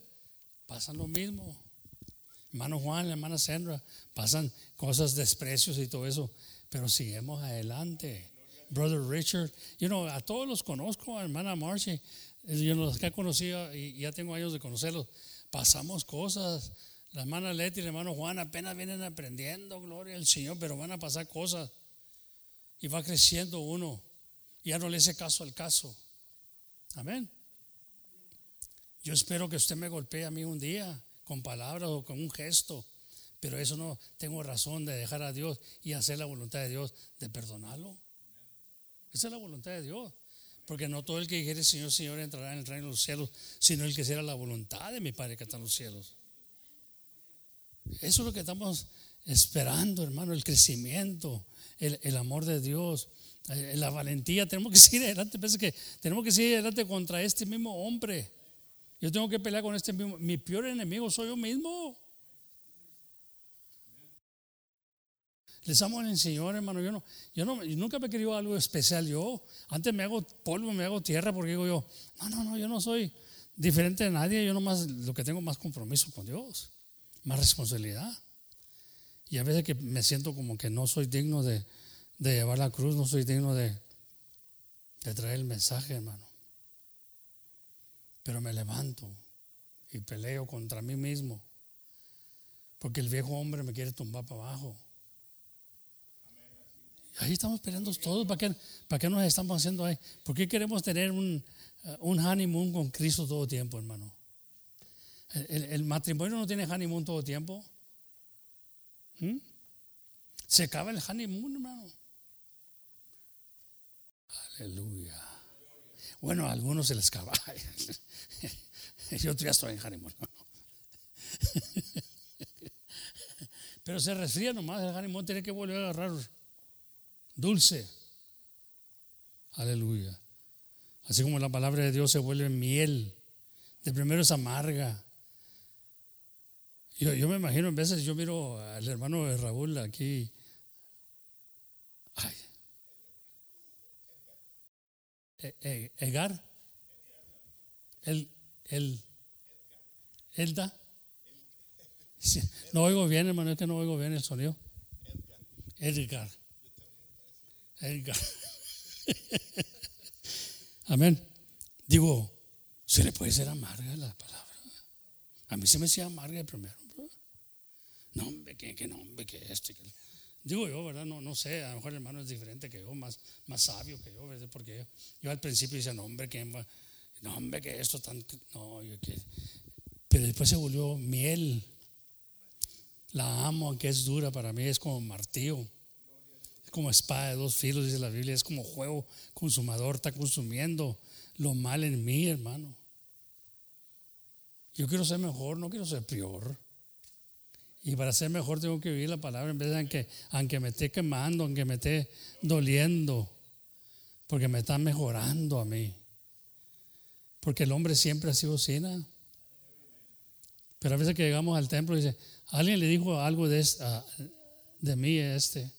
pasan lo mismo. Hermano Juan, hermana Sandra, pasan cosas, desprecios y todo eso. Pero seguimos adelante. Brother Richard, you know, a todos los conozco, hermana Marcy, yo los que he conocido y ya tengo años de conocerlos, pasamos cosas la hermana Leti y el hermano Juan apenas vienen aprendiendo, gloria al Señor, pero van a pasar cosas. Y va creciendo uno. Ya no le hace caso al caso. Amén. Yo espero que usted me golpee a mí un día con palabras o con un gesto. Pero eso no tengo razón de dejar a Dios y hacer la voluntad de Dios de perdonarlo. Esa es la voluntad de Dios. Porque no todo el que dijere Señor, Señor entrará en el reino de los cielos, sino el que será la voluntad de mi Padre que está en los cielos. Eso es lo que estamos esperando, hermano, el crecimiento, el, amor de Dios, eh, la valentía. Tenemos que (laughs) seguir adelante. que tenemos que seguir adelante contra este mismo hombre. Yo tengo que pelear con este mismo. Mi peor enemigo soy yo mismo. Les amo el Señor, hermano. Yo, no, yo, no, nunca me he querido algo especial. Yo antes me hago polvo, me hago tierra porque digo yo, no, no, no, yo no soy diferente de nadie. Yo nomás lo que tengo más compromiso con Dios más responsabilidad. Y a veces que me siento como que no soy digno de, llevar la cruz, no soy digno de, de traer el mensaje, hermano. Pero me levanto y peleo contra mí mismo. Porque el viejo hombre me quiere tumbar para abajo. Ahí estamos peleando todos. ¿Para qué, ¿Para qué nos estamos haciendo ahí? ¿Por qué queremos tener un, un honeymoon con Cristo todo el tiempo, hermano? El, matrimonio no tiene honeymoon todo el tiempo. ¿Mm? Se acaba el honeymoon, hermano. Aleluya. Bueno, a algunos se les acaba. (laughs) Yo ya estoy en honeymoon. (laughs) Pero se resfría nomás. El honeymoon tiene que volver a agarrar dulce. Aleluya. Así como la palabra de Dios se vuelve miel. De primero es amarga yo, me imagino, en veces yo miro al hermano de Raúl aquí. E, e, Edgar. El, el, Elda. (laughs) No oigo bien, hermano, es que no oigo bien el sonido. Edgar. Edgar. (laughs) Amén. Digo, se le puede ser amarga la palabra. A mí se me hacía amarga primero. No, hombre, que, que no, hombre. Que... Digo yo, ¿verdad? No, no sé, a lo mejor el hermano es diferente que yo, más, más sabio que yo. Porque yo, al principio decía, no, hombre, que, no, hombre, que esto tan. No, yo que. Pero después se volvió miel. La amo, aunque es dura para mí, es como martillo. Es como espada de dos filos, dice la Biblia. Es como juego consumador, está consumiendo lo mal en mí, hermano. Yo quiero ser mejor, no quiero ser peor. Y para ser mejor tengo que vivir la palabra en vez de que, aunque me esté quemando, aunque me esté doliendo, porque me está mejorando a mí. Porque el hombre siempre ha sido sina. Pero a veces que llegamos al templo y dice, alguien le dijo algo de, de mí este.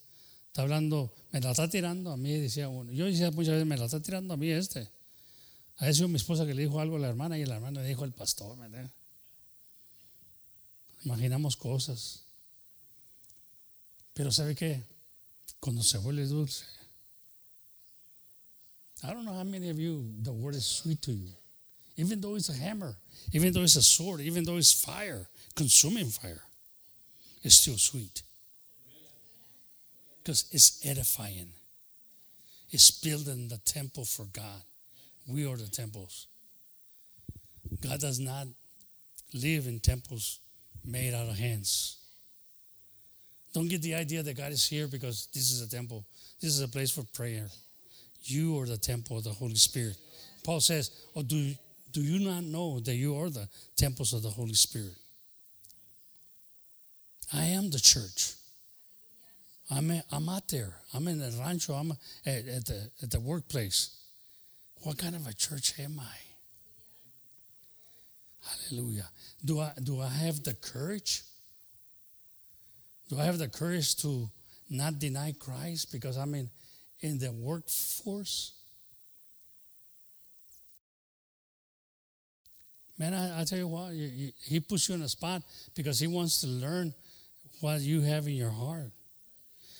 Está hablando, me la está tirando a mí, decía uno. Yo decía muchas veces, me la está tirando a mí este. A eso mi esposa que le dijo algo a la hermana y la hermana le dijo al pastor. ¿verdad? Imaginamos cosas. Pero ¿sabe qué? Cuando se vuelve dulce. I don't know how many of you the word is sweet to you. Even though it's a hammer, even though it's a sword, even though it's fire, consuming fire, it's still sweet. Because it's edifying. It's building the temple for God. We are the temples. God does not live in temples made out of hands. Don't get the idea that God is here because this is a temple. This is a place for prayer. You are the temple of the Holy Spirit. Paul says, Oh, do, do you not know that you are the temples of the Holy Spirit? I am the church. I'm, a, I'm out there. I'm in the rancho. I'm at, at, the, at the workplace. What kind of a church am I? Hallelujah. Do I, do I have the courage? Do I have the courage to not deny Christ because I'm in, in the workforce? Man, I, I tell you what, you, you, he puts you in a spot because he wants to learn what you have in your heart.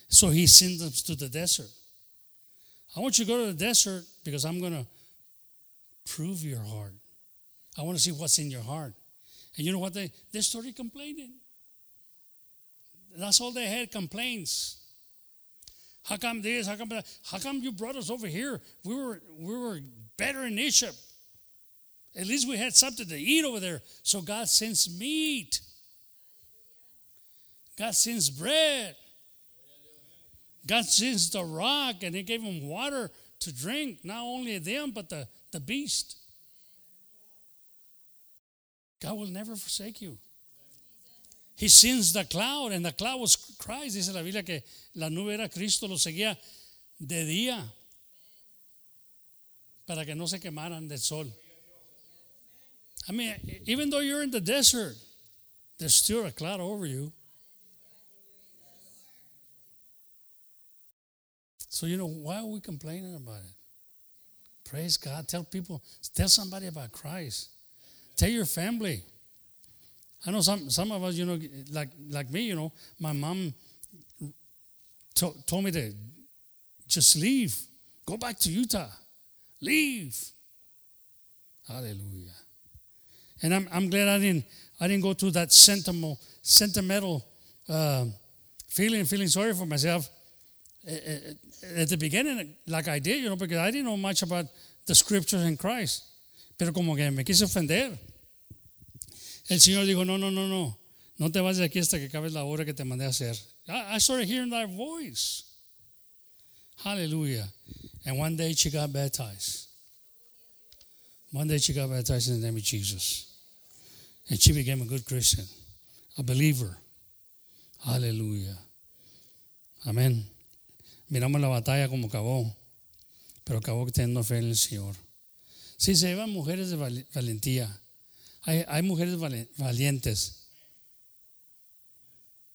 So he sends us to the desert. I want you to go to the desert because I'm going to prove your heart. I want to see what's in your heart. And you know what? They, they started complaining. That's all they had complaints. How come this? How come that? How come you brought us over here? We were, we were better in Egypt. At least we had something to eat over there. So God sends meat. God sends bread. God sends the rock and He gave them water to drink, not only them, but the, the beast. God will never forsake you. He sends the cloud, and the cloud was Christ. Dice la Biblia que la nube era Cristo, lo seguía de día para que no se quemaran del sol. I mean, even though you're in the desert, there's still a cloud over you. So, you know, why are we complaining about it? Praise God. Tell people, tell somebody about Christ. Tell your family. I know some, some of us, you know, like, like me, you know, my mom to, told me to just leave, go back to Utah, leave. Hallelujah. And I'm, I'm glad I didn't, I didn't go through that sentimental, sentimental uh, feeling, feeling sorry for myself eh, eh, eh, at the beginning, like I did, you know, because I didn't know much about the scriptures in Christ. Pero como que me quise ofender. El Señor dijo, no, no, no, no. No te vas de aquí hasta que acabes la hora que te mandé hacer. I, started hearing that voice. Hallelujah. And one day she got baptized. One day she got baptized in the name of Jesus. And she became a good Christian, a believer. Hallelujah. Amen. Miramos la batalla como acabó, pero acabó teniendo fe en el Señor. Sí, se llevan mujeres de valentía. Hay, mujeres valientes.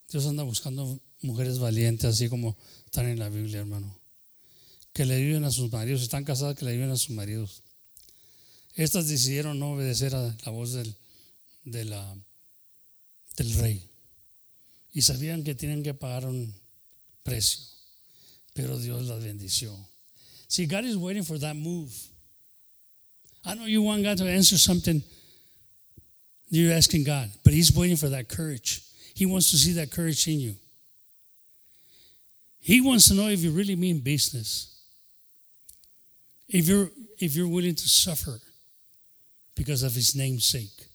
Dios anda buscando mujeres valientes, así como están en la Biblia, hermano. Que le viven a sus maridos, están casadas, que le viven a sus maridos. Estas decidieron no obedecer a la voz del, del rey. Y sabían que tienen que pagar un precio. Pero Dios las bendició. See, God is waiting for that move. I know you want God to answer something you're asking God, but He's waiting for that courage. He wants to see that courage in you. He wants to know if you really mean business. If you're if you're willing to suffer because of his name's sake.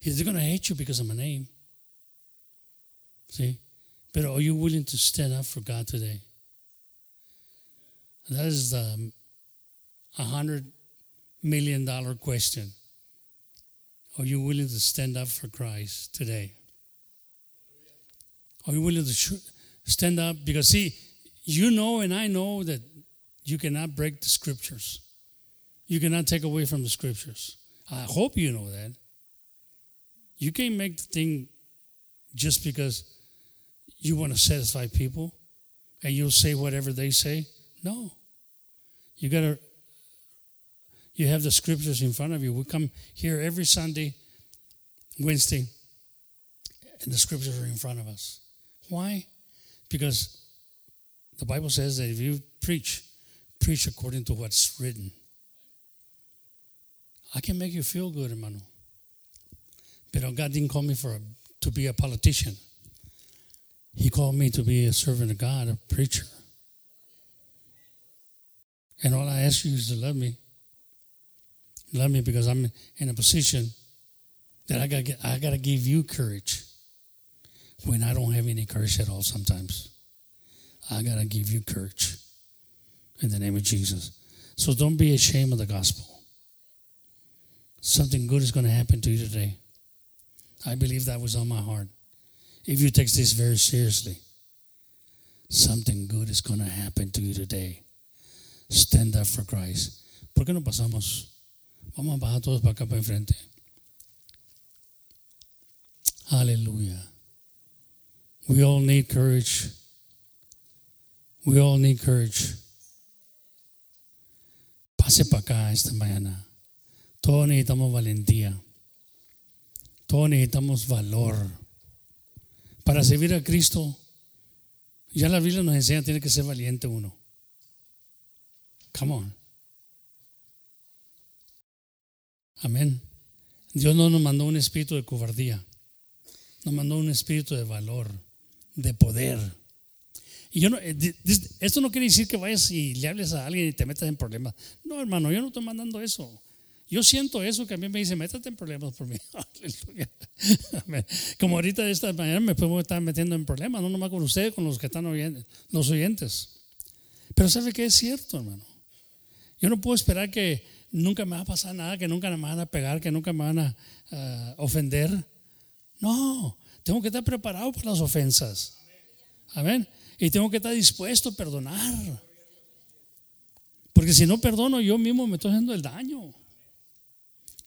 He's going to hate you because of my name. See? But are you willing to stand up for God today? That is the um, a hundred million dollar question. Are you willing to stand up for Christ today? Are you willing to stand up? Because, see, you know and I know that you cannot break the scriptures. You cannot take away from the scriptures. I hope you know that. You can't make the thing just because you want to satisfy people. and you'll say whatever they say. No. You got to, you have the scriptures in front of you. We come here every Sunday, Wednesday, and the scriptures are in front of us. Why? Because the Bible says that if you preach, preach according to what's written. I can make you feel good, hermano. But God didn't call me for a, to be a politician. He called me to be a servant of God, a preacher. And all I ask you is to love me. Love me because I'm in a position that I got I got to give you courage when I don't have any courage at all sometimes. I got to give you courage in the name of Jesus. So don't be ashamed of the gospel. Something good is going to happen to you today. I believe that was on my heart. If you take this very seriously, something good is going to happen to you today. Stand up for Christ. ¿Por qué no pasamos? Vamos a bajar todos para acá para enfrente. Hallelujah. We all need courage. We all need courage. Pase para acá esta mañana. Todos necesitamos valentía. Todos necesitamos valor. Para servir a Cristo, ya la Biblia nos enseña, tiene que ser valiente uno. Come on. Amén. Dios no nos mandó un espíritu de cobardía. Nos mandó un espíritu de valor, de poder. Y yo no, eh, esto no quiere decir que vayas y le hables a alguien y te metas en problemas. No, hermano, yo no estoy mandando eso. Yo siento eso que a mí me dice, métate en problemas por mí. (laughs) Como ahorita de esta manera me puedo estar metiendo en problemas, no nomás con ustedes, con los que están oyendo, los oyentes. Pero sabe que es cierto, hermano. Yo no puedo esperar que nunca me va a pasar nada, que nunca me van a pegar, que nunca me van a uh, ofender. No, tengo que estar preparado para las ofensas. Amén. Y tengo que estar dispuesto a perdonar. Porque si no perdono, yo mismo me estoy haciendo el daño.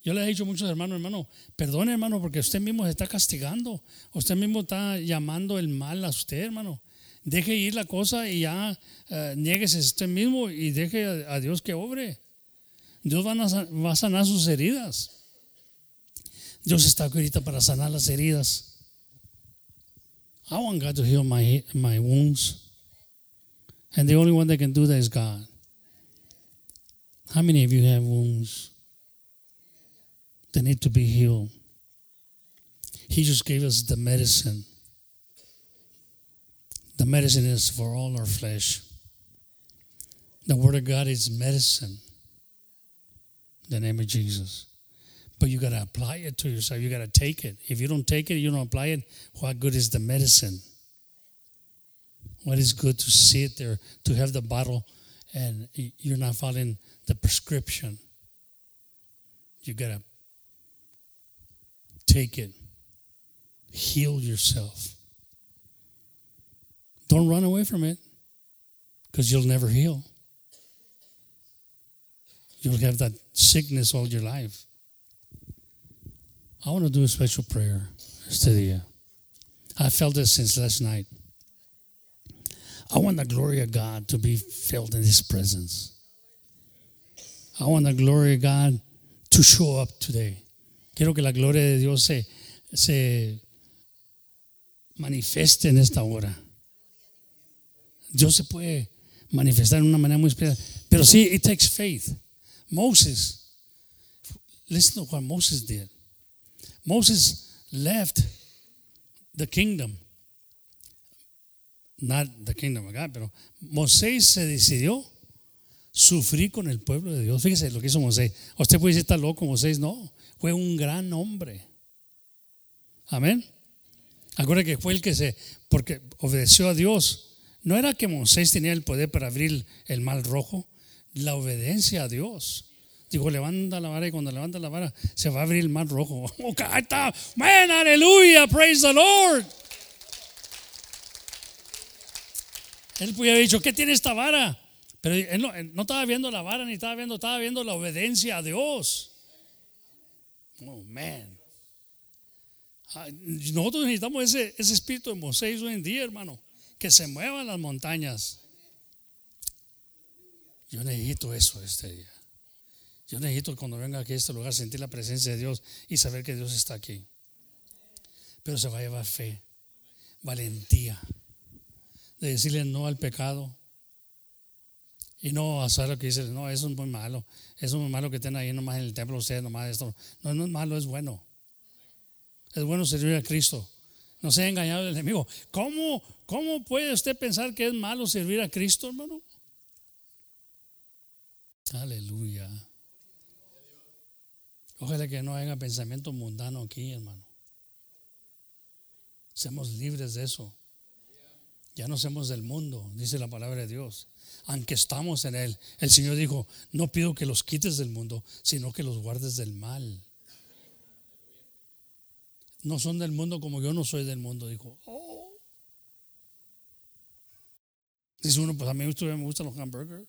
Yo le he dicho a muchos hermanos, hermano, perdone hermano, porque usted mismo se está castigando. Usted mismo está llamando el mal a usted, hermano. Deje ir la cosa y ya uh, nieguese a usted mismo y deje a, a Dios que obre. Dios va a, va a, sanar sus heridas. Dios está ahorita para sanar las heridas. I want God to heal my, my wounds. And the only one that can do that is God. How many of you have wounds? They need to be healed. He just gave us the medicine. The medicine is for all our flesh. The Word of God is medicine. The name of Jesus. But you got to apply it to yourself. You got to take it. If you don't take it, you don't apply it, what good is the medicine? What is good to sit there, to have the bottle, and you're not following the prescription? You got to take it, heal yourself. Don't run away from it because you'll never heal. You'll have that sickness all your life. I want to do a special prayer día. I felt this since last night. I want the glory of God to be felt in His presence. I want the glory of God to show up today. Quiero que la gloria de Dios se, se manifieste en esta hora. Dios se puede manifestar de una manera muy especial. Pero sí, it takes faith. Moses, listen to what Moses did. Moses left the kingdom. Not the kingdom of God, pero Moisés se decidió sufrir con el pueblo de Dios. Fíjese lo que hizo Moisés. Usted puede decir, está loco, Moisés. No, fue un gran hombre. Amén. Acuérdate que fue el que se, porque obedeció a Dios. No era que Moisés tenía el poder para abrir el mar rojo, la obediencia a Dios. Dijo, levanta la vara y cuando levanta la vara se va a abrir el mar rojo. (laughs) Oh, está. Man, aleluya, praise the Lord. Él haber dicho, ¿qué tiene esta vara? Pero él no, estaba viendo la vara ni estaba viendo, estaba viendo la obediencia a Dios. Oh, man. Nosotros necesitamos ese, ese espíritu de Moisés hoy en día, hermano que se muevan las montañas. Yo necesito eso este día. Yo necesito cuando venga aquí a este lugar sentir la presencia de Dios y saber que Dios está aquí. Pero se va a llevar fe, valentía, de decirle no al pecado. Y no hacer lo que dice, no, eso es muy malo. Eso es muy malo que estén ahí nomás en el templo ustedes, nomás esto. No, no es malo, es bueno. Es bueno servir a Cristo. No sea engañado el enemigo. ¿Cómo, ¿Cómo puede usted pensar que es malo servir a Cristo, hermano? Aleluya. Ojalá que no haya pensamiento mundano aquí, hermano. Seamos libres de eso. Ya no somos del mundo, dice la palabra de Dios. Aunque estamos en Él, el Señor dijo, no pido que los quites del mundo, sino que los guardes del mal no son del mundo como yo no soy del mundo. Dijo, oh. Dice uno, pues a mí me gustan los hamburgers.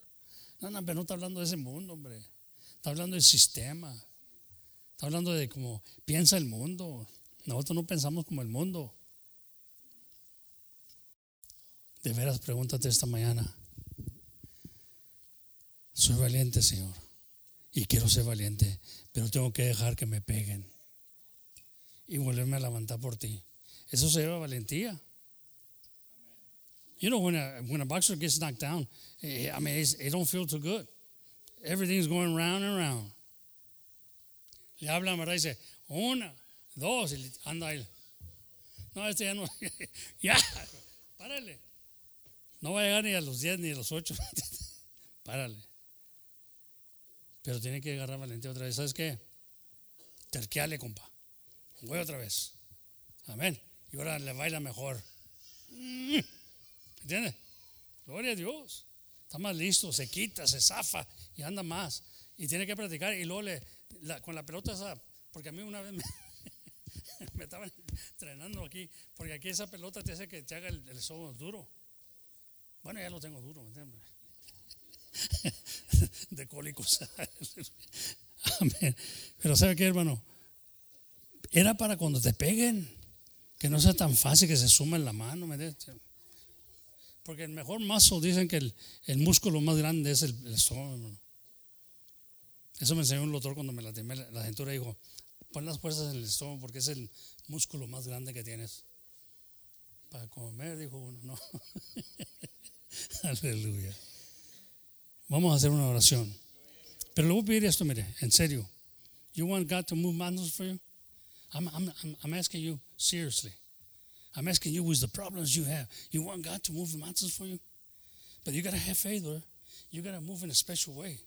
No, no, pero no está hablando de ese mundo, hombre. Está hablando del sistema. Está hablando de cómo piensa el mundo. Nosotros no pensamos como el mundo. De veras, pregúntate esta mañana. Soy valiente, Señor. Y quiero ser valiente, pero tengo que dejar que me peguen y volverme a levantar por ti. Eso se llama valentía. You know, when a, when a boxer gets knocked down, eh, I mean, it don't feel too good. Everything's going round and round. Le habla, ¿verdad? Dice, una, dos, y anda ahí. No, este ya no. (laughs) ya, párale. No va a llegar ni a los diez ni a los ocho. (laughs) párale. Pero tiene que agarrar valentía otra vez. ¿Sabes qué? Terqueale, compa voy otra vez. Amén. Y ahora le baila mejor. Mm. ¿Entiendes? Gloria a Dios. Está más listo, se quita, se zafa y anda más. Y tiene que practicar. Y luego le, con la pelota esa, porque a mí una vez me, (laughs) me, estaban entrenando aquí, porque aquí esa pelota te hace que te haga el, el duro. Bueno, ya lo tengo duro, ¿me entiendes? (laughs) De cólicos. (laughs) Amén. Pero ¿sabe qué, hermano? era para cuando te peguen, que no sea tan fácil que se suma en la mano. Porque el mejor mazo dicen que el, músculo más grande es el, estómago. Eso me enseñó un doctor cuando me la la, la cintura. Dijo: pon las fuerzas en el estómago porque es el músculo más grande que tienes. Para comer, dijo uno, no. (laughs) Aleluya. Vamos a hacer una oración. Pero le voy a pedir esto, mire, en serio. You want God to move mountains for you? I'm, I'm, I'm asking you seriously. I'm asking you with the problems you have. You want God to move the mountains for you? But you got to have faith, brother. You got to move in a special way.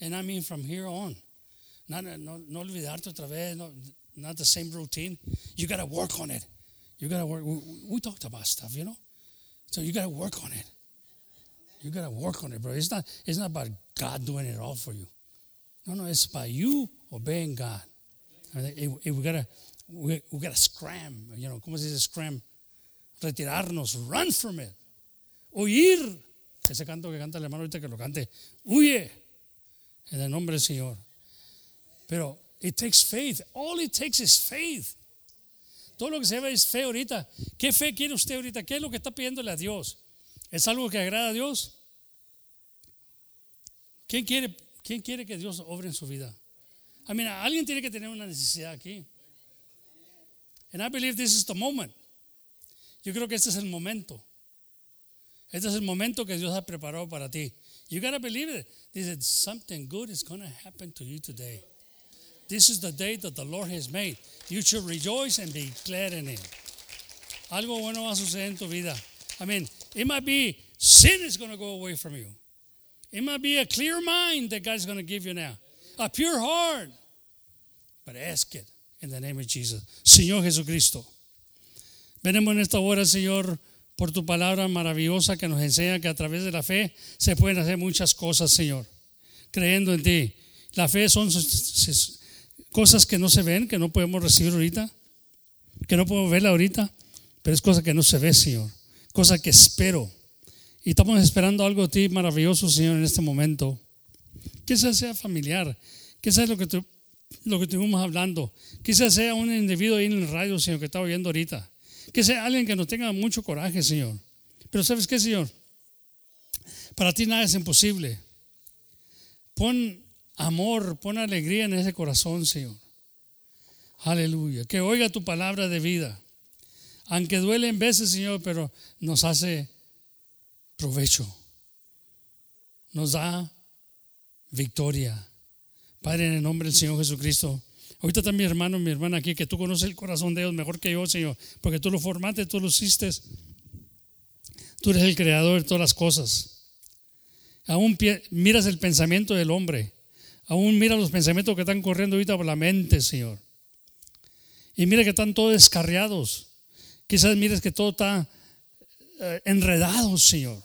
And I mean from here on. Not, uh, no, no olvidarte otra vez, no, not the same routine. You got to work on it. You got to work. We, we talked about stuff, you know? So you got to work on it. You got to work on it, bro. It's not, it's not about God doing it all for you. No, no, it's about you obeying God. we gotta, we, we gotta scram, you know, ¿cómo se dice scram? Retirarnos, run from it. Huir. Ese canto que canta el hermano ahorita que lo cante. Huye. En el nombre del Señor. Pero it takes faith. All it takes is faith. Todo lo que se ve es fe ahorita. ¿Qué fe quiere usted ahorita? ¿Qué es lo que está pidiéndole a Dios? ¿Es algo que agrada a Dios? ¿Quién quiere, quién quiere que Dios obre en su vida? I mean, alguien tiene que tener una necesidad aquí. And I believe this is the moment. Yo creo que este es el momento. Este es el momento que Dios ha preparado para ti. You gotta believe it. He said, something good is gonna happen to you today. This is the day that the Lord has made. You should rejoice and be glad in it. Algo bueno va a suceder en tu vida. I mean, it might be sin is going to go away from you. It might be a clear mind that God's going to give you now a pure heart. But ask it in the name of Jesus. Señor Jesucristo, venimos en esta hora, Señor, por tu palabra maravillosa que nos enseña que a través de la fe se pueden hacer muchas cosas, Señor, creyendo en ti. La fe son cosas que no se ven, que no podemos recibir ahorita, que no podemos verla ahorita, pero es cosa que no se ve, Señor, cosa que espero. Y estamos esperando algo de ti maravilloso, Señor, en este momento. Quizás sea familiar, quizás lo que, lo que estuvimos hablando, quizás sea un individuo ahí en el radio, Señor, que está oyendo ahorita, que sea alguien que nos tenga mucho coraje, Señor, Pero ¿sabes qué, Señor? Para ti nada es imposible. Pon amor, pon alegría en ese corazón, Señor. Aleluya. Que oiga tu palabra de vida. Aunque duele en veces, Señor, pero nos hace provecho. Nos da victoria. Padre, en el nombre del Señor Jesucristo. Ahorita está mi hermano, mi hermana aquí, que tú conoces el corazón de ellos mejor que yo, Señor, porque tú lo formaste, tú lo hiciste. Tú eres el creador de todas las cosas. Aún miras el pensamiento del hombre. Aún miras los pensamientos que están corriendo ahorita por la mente, Señor. Y mira que están todos descarriados. Quizás mires que todo está eh, enredado, Señor.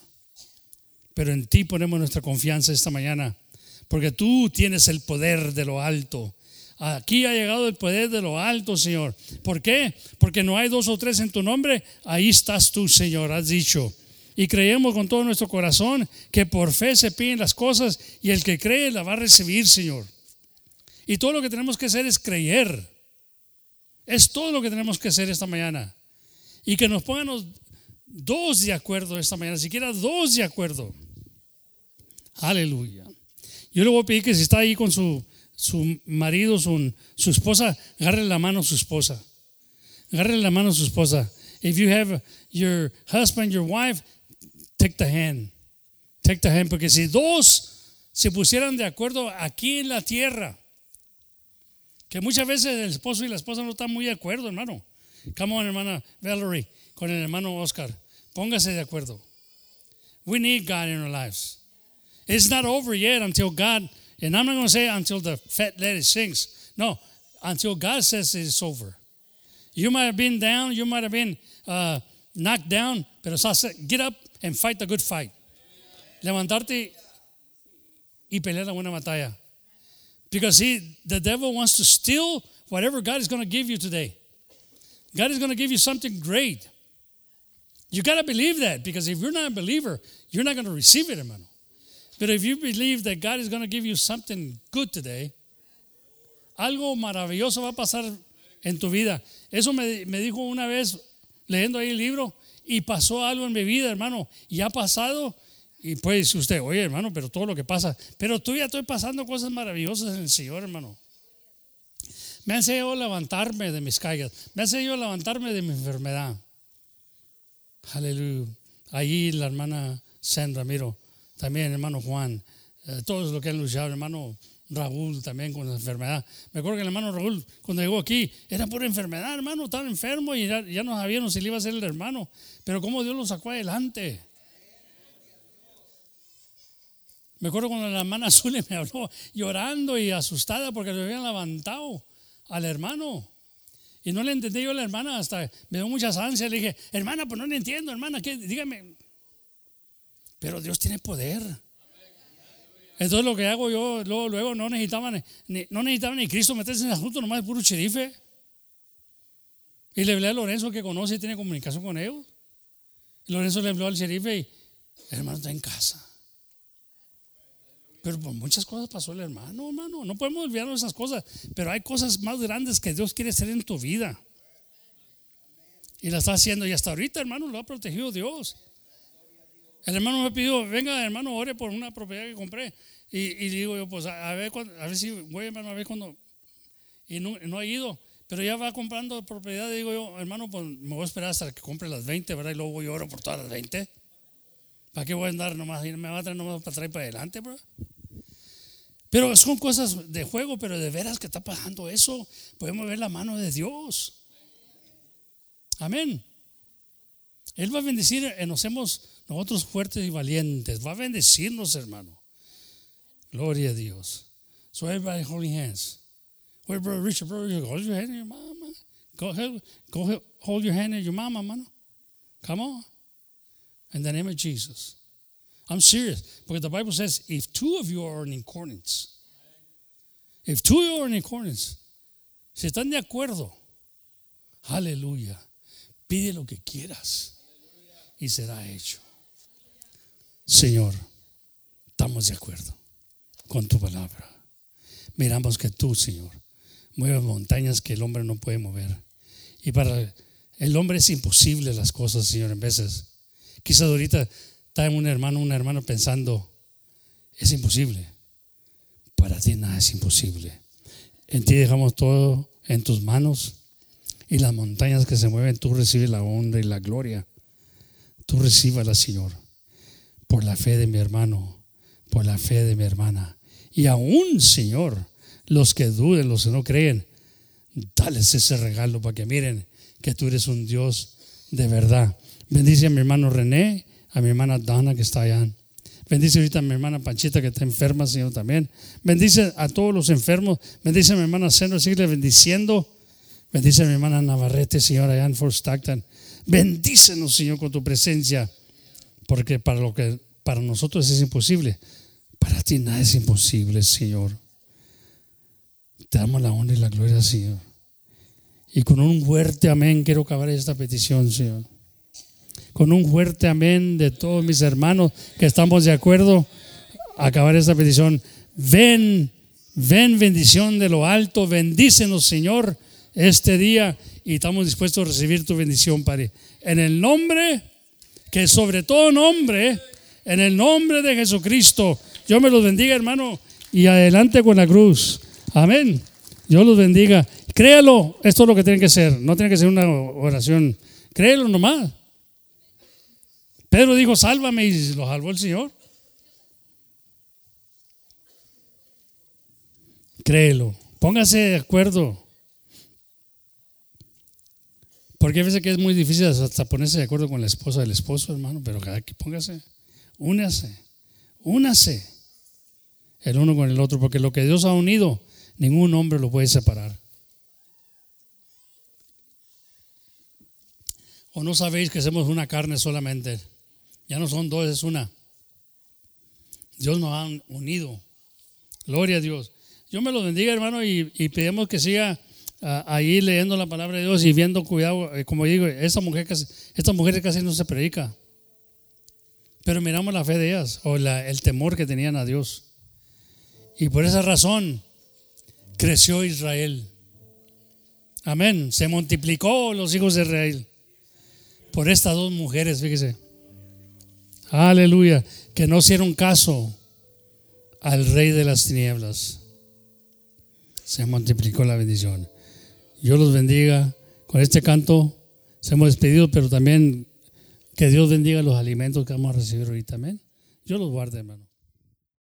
Pero en ti ponemos nuestra confianza esta mañana, porque tú tienes el poder de lo alto. Aquí ha llegado el poder de lo alto, Señor. ¿Por qué? Porque no hay dos o tres en tu nombre. Ahí estás tú, Señor, has dicho. Y creemos con todo nuestro corazón que por fe se piden las cosas y el que cree la va a recibir, Señor. Y todo lo que tenemos que hacer es creer. Es todo lo que tenemos que hacer esta mañana. Y que nos pongan dos de acuerdo esta mañana, siquiera dos de acuerdo. Aleluya. Yo le voy a pedir que si está ahí con su, su marido, su, su esposa, agarre la mano a su esposa. Agarre la mano a su esposa. If you have your husband, your wife, take the hand. Take the hand. Porque si dos se pusieran de acuerdo aquí en la tierra, que muchas veces el esposo y la esposa no están muy de acuerdo, hermano. Come on, hermana Valerie, con el hermano Oscar. Póngase de acuerdo. We need God in our lives. It's not over yet until God, and I'm not going to say until the fat lady sings. No, until God says it's over. You might have been down, you might have been uh, knocked down, pero get up and fight the good fight. Levantarte y pelear la buena batalla. Because he, the devil wants to steal whatever God is going to give you today. God is going to give you something great. You got to believe that because if you're not a believer, you're not going to receive it, hermano. But if you believe that God is going to give you something good today, algo maravilloso va a pasar en tu vida. Eso me, me dijo una vez leyendo ahí el libro y pasó algo en mi vida, hermano. Y ha pasado y pues usted, oye hermano, pero todo lo que pasa, pero tú ya estoy pasando cosas maravillosas en el Señor, hermano. Me ha enseñado a levantarme de mis caídas, me ha enseñado a levantarme de mi enfermedad. Aleluya. Allí la hermana Sandra, miro, también hermano Juan, eh, todos los que han luchado, hermano Raúl también con la enfermedad. Me acuerdo que el hermano Raúl, cuando llegó aquí, era por enfermedad, hermano, estaba enfermo y ya, no sabíamos si le iba a ser el hermano. Pero cómo Dios lo sacó adelante. Me acuerdo cuando la hermana (laughs) Azul me habló llorando y asustada porque le habían levantado al hermano. Y no le entendí yo a la hermana, hasta me dio muchas ansias. Le dije, hermana, pues no le entiendo, hermana, ¿qué? dígame. Pero Dios tiene poder. Entonces lo que hago yo, luego, luego no necesitaba ni, no necesitaba ni Cristo meterse en el asunto, nomás puro cherife. Y le hablé a Lorenzo que conoce y tiene comunicación con ellos. Y Lorenzo le habló al sherife y hermano está en casa. Pero por muchas cosas pasó el hermano, hermano. No podemos olvidarnos de esas cosas. Pero hay cosas más grandes que Dios quiere hacer en tu vida. Y la está haciendo. Y hasta ahorita, hermano, lo ha protegido Dios. El hermano me pidió, venga, hermano, ore por una propiedad que compré. Y, digo yo, pues a ver, a ver si voy, hermano, a ver cuando. Y no, no, he ido. Pero ya va comprando propiedad. Digo yo, hermano, pues me voy a esperar hasta que compre las 20, ¿verdad? Y luego voy a oro por todas las 20. ¿Para qué voy a andar nomás? Me va a traer nomás para y para adelante, bro. Pero son cosas de juego, pero de veras que está pasando eso, podemos ver la mano de Dios. Amén. Él va a bendecir, eh, nos hemos nosotros fuertes y valientes. Va a bendecirnos, hermano. Gloria a Dios. So everybody hold your hands. Wait, brother Richard, brother, hold your hand in your mama. Go ahead, go hold your hand in your mama, mano. Come on. In the name of Jesus. I'm serious. Because the Bible says if two of you are in accordance, if two of you are in accordance, si están de acuerdo, aleluya, pide lo que quieras y será hecho. Señor, estamos de acuerdo con tu palabra. Miramos que tú, Señor, mueves montañas que el hombre no puede mover. Y para el hombre es imposible las cosas, Señor, en veces. Quizás ahorita está un hermano, una hermana pensando, es imposible. Para ti nada es imposible. En ti dejamos todo en tus manos y las montañas que se mueven, tú recibes la honra y la gloria. Tú la Señor, por la fe de mi hermano, por la fe de mi hermana. Y aún, Señor, los que duden, los que no creen, dales ese regalo para que miren que tú eres un Dios de verdad. Bendice a mi hermano René, a mi hermana Dana que está allá. Bendice ahorita a mi hermana Panchita que está enferma, Señor, también. Bendice a todos los enfermos. Bendice a mi hermana Seno, sigue bendiciendo. Bendice a mi hermana Navarrete, Señor, allá en Fort. Bendícenos, Señor, con tu presencia. Porque para lo que para nosotros es imposible, para ti nada es imposible, Señor. Te damos la honra y la gloria, Señor. Y con un fuerte amén quiero acabar esta petición, Señor. Con un fuerte amén de todos mis hermanos que estamos de acuerdo acabar esta petición. Ven, ven bendición de lo alto, bendícenos, Señor, este día y estamos dispuestos a recibir tu bendición, Padre. En el nombre, que sobre todo nombre, en el nombre de Jesucristo. Yo me los bendiga, hermano, y adelante con la cruz. Amén. Dios los bendiga. Créalo, esto es lo que tiene que ser. No tiene que ser una oración. Créelo nomás. Pedro dijo, sálvame y lo salvó el Señor. Créelo. Póngase de acuerdo. Porque a veces que es muy difícil hasta ponerse de acuerdo con la esposa del esposo, hermano, pero cada que póngase, únase, únase el uno con el otro, porque lo que Dios ha unido, ningún hombre lo puede separar. ¿O no sabéis que somos una carne solamente? Ya no son dos, es una. Dios nos ha unido. Gloria a Dios. Yo me lo bendiga, hermano, y, y pedimos que siga ahí leyendo la palabra de Dios y viendo cuidado, eh, como digo, esta mujer casi, esta mujer casi no se predica. Pero miramos la fe de ellas o el temor que tenían a Dios. Y por esa razón creció Israel. Amén. Se multiplicó los hijos de Israel. Por estas dos mujeres, fíjese. Aleluya. Que no hicieron caso al rey de las tinieblas. Se multiplicó la bendición. Dios los bendiga. Con este canto se hemos despedido, pero también que Dios bendiga los alimentos que vamos a recibir ahorita. Amén. Yo los guarde, hermano.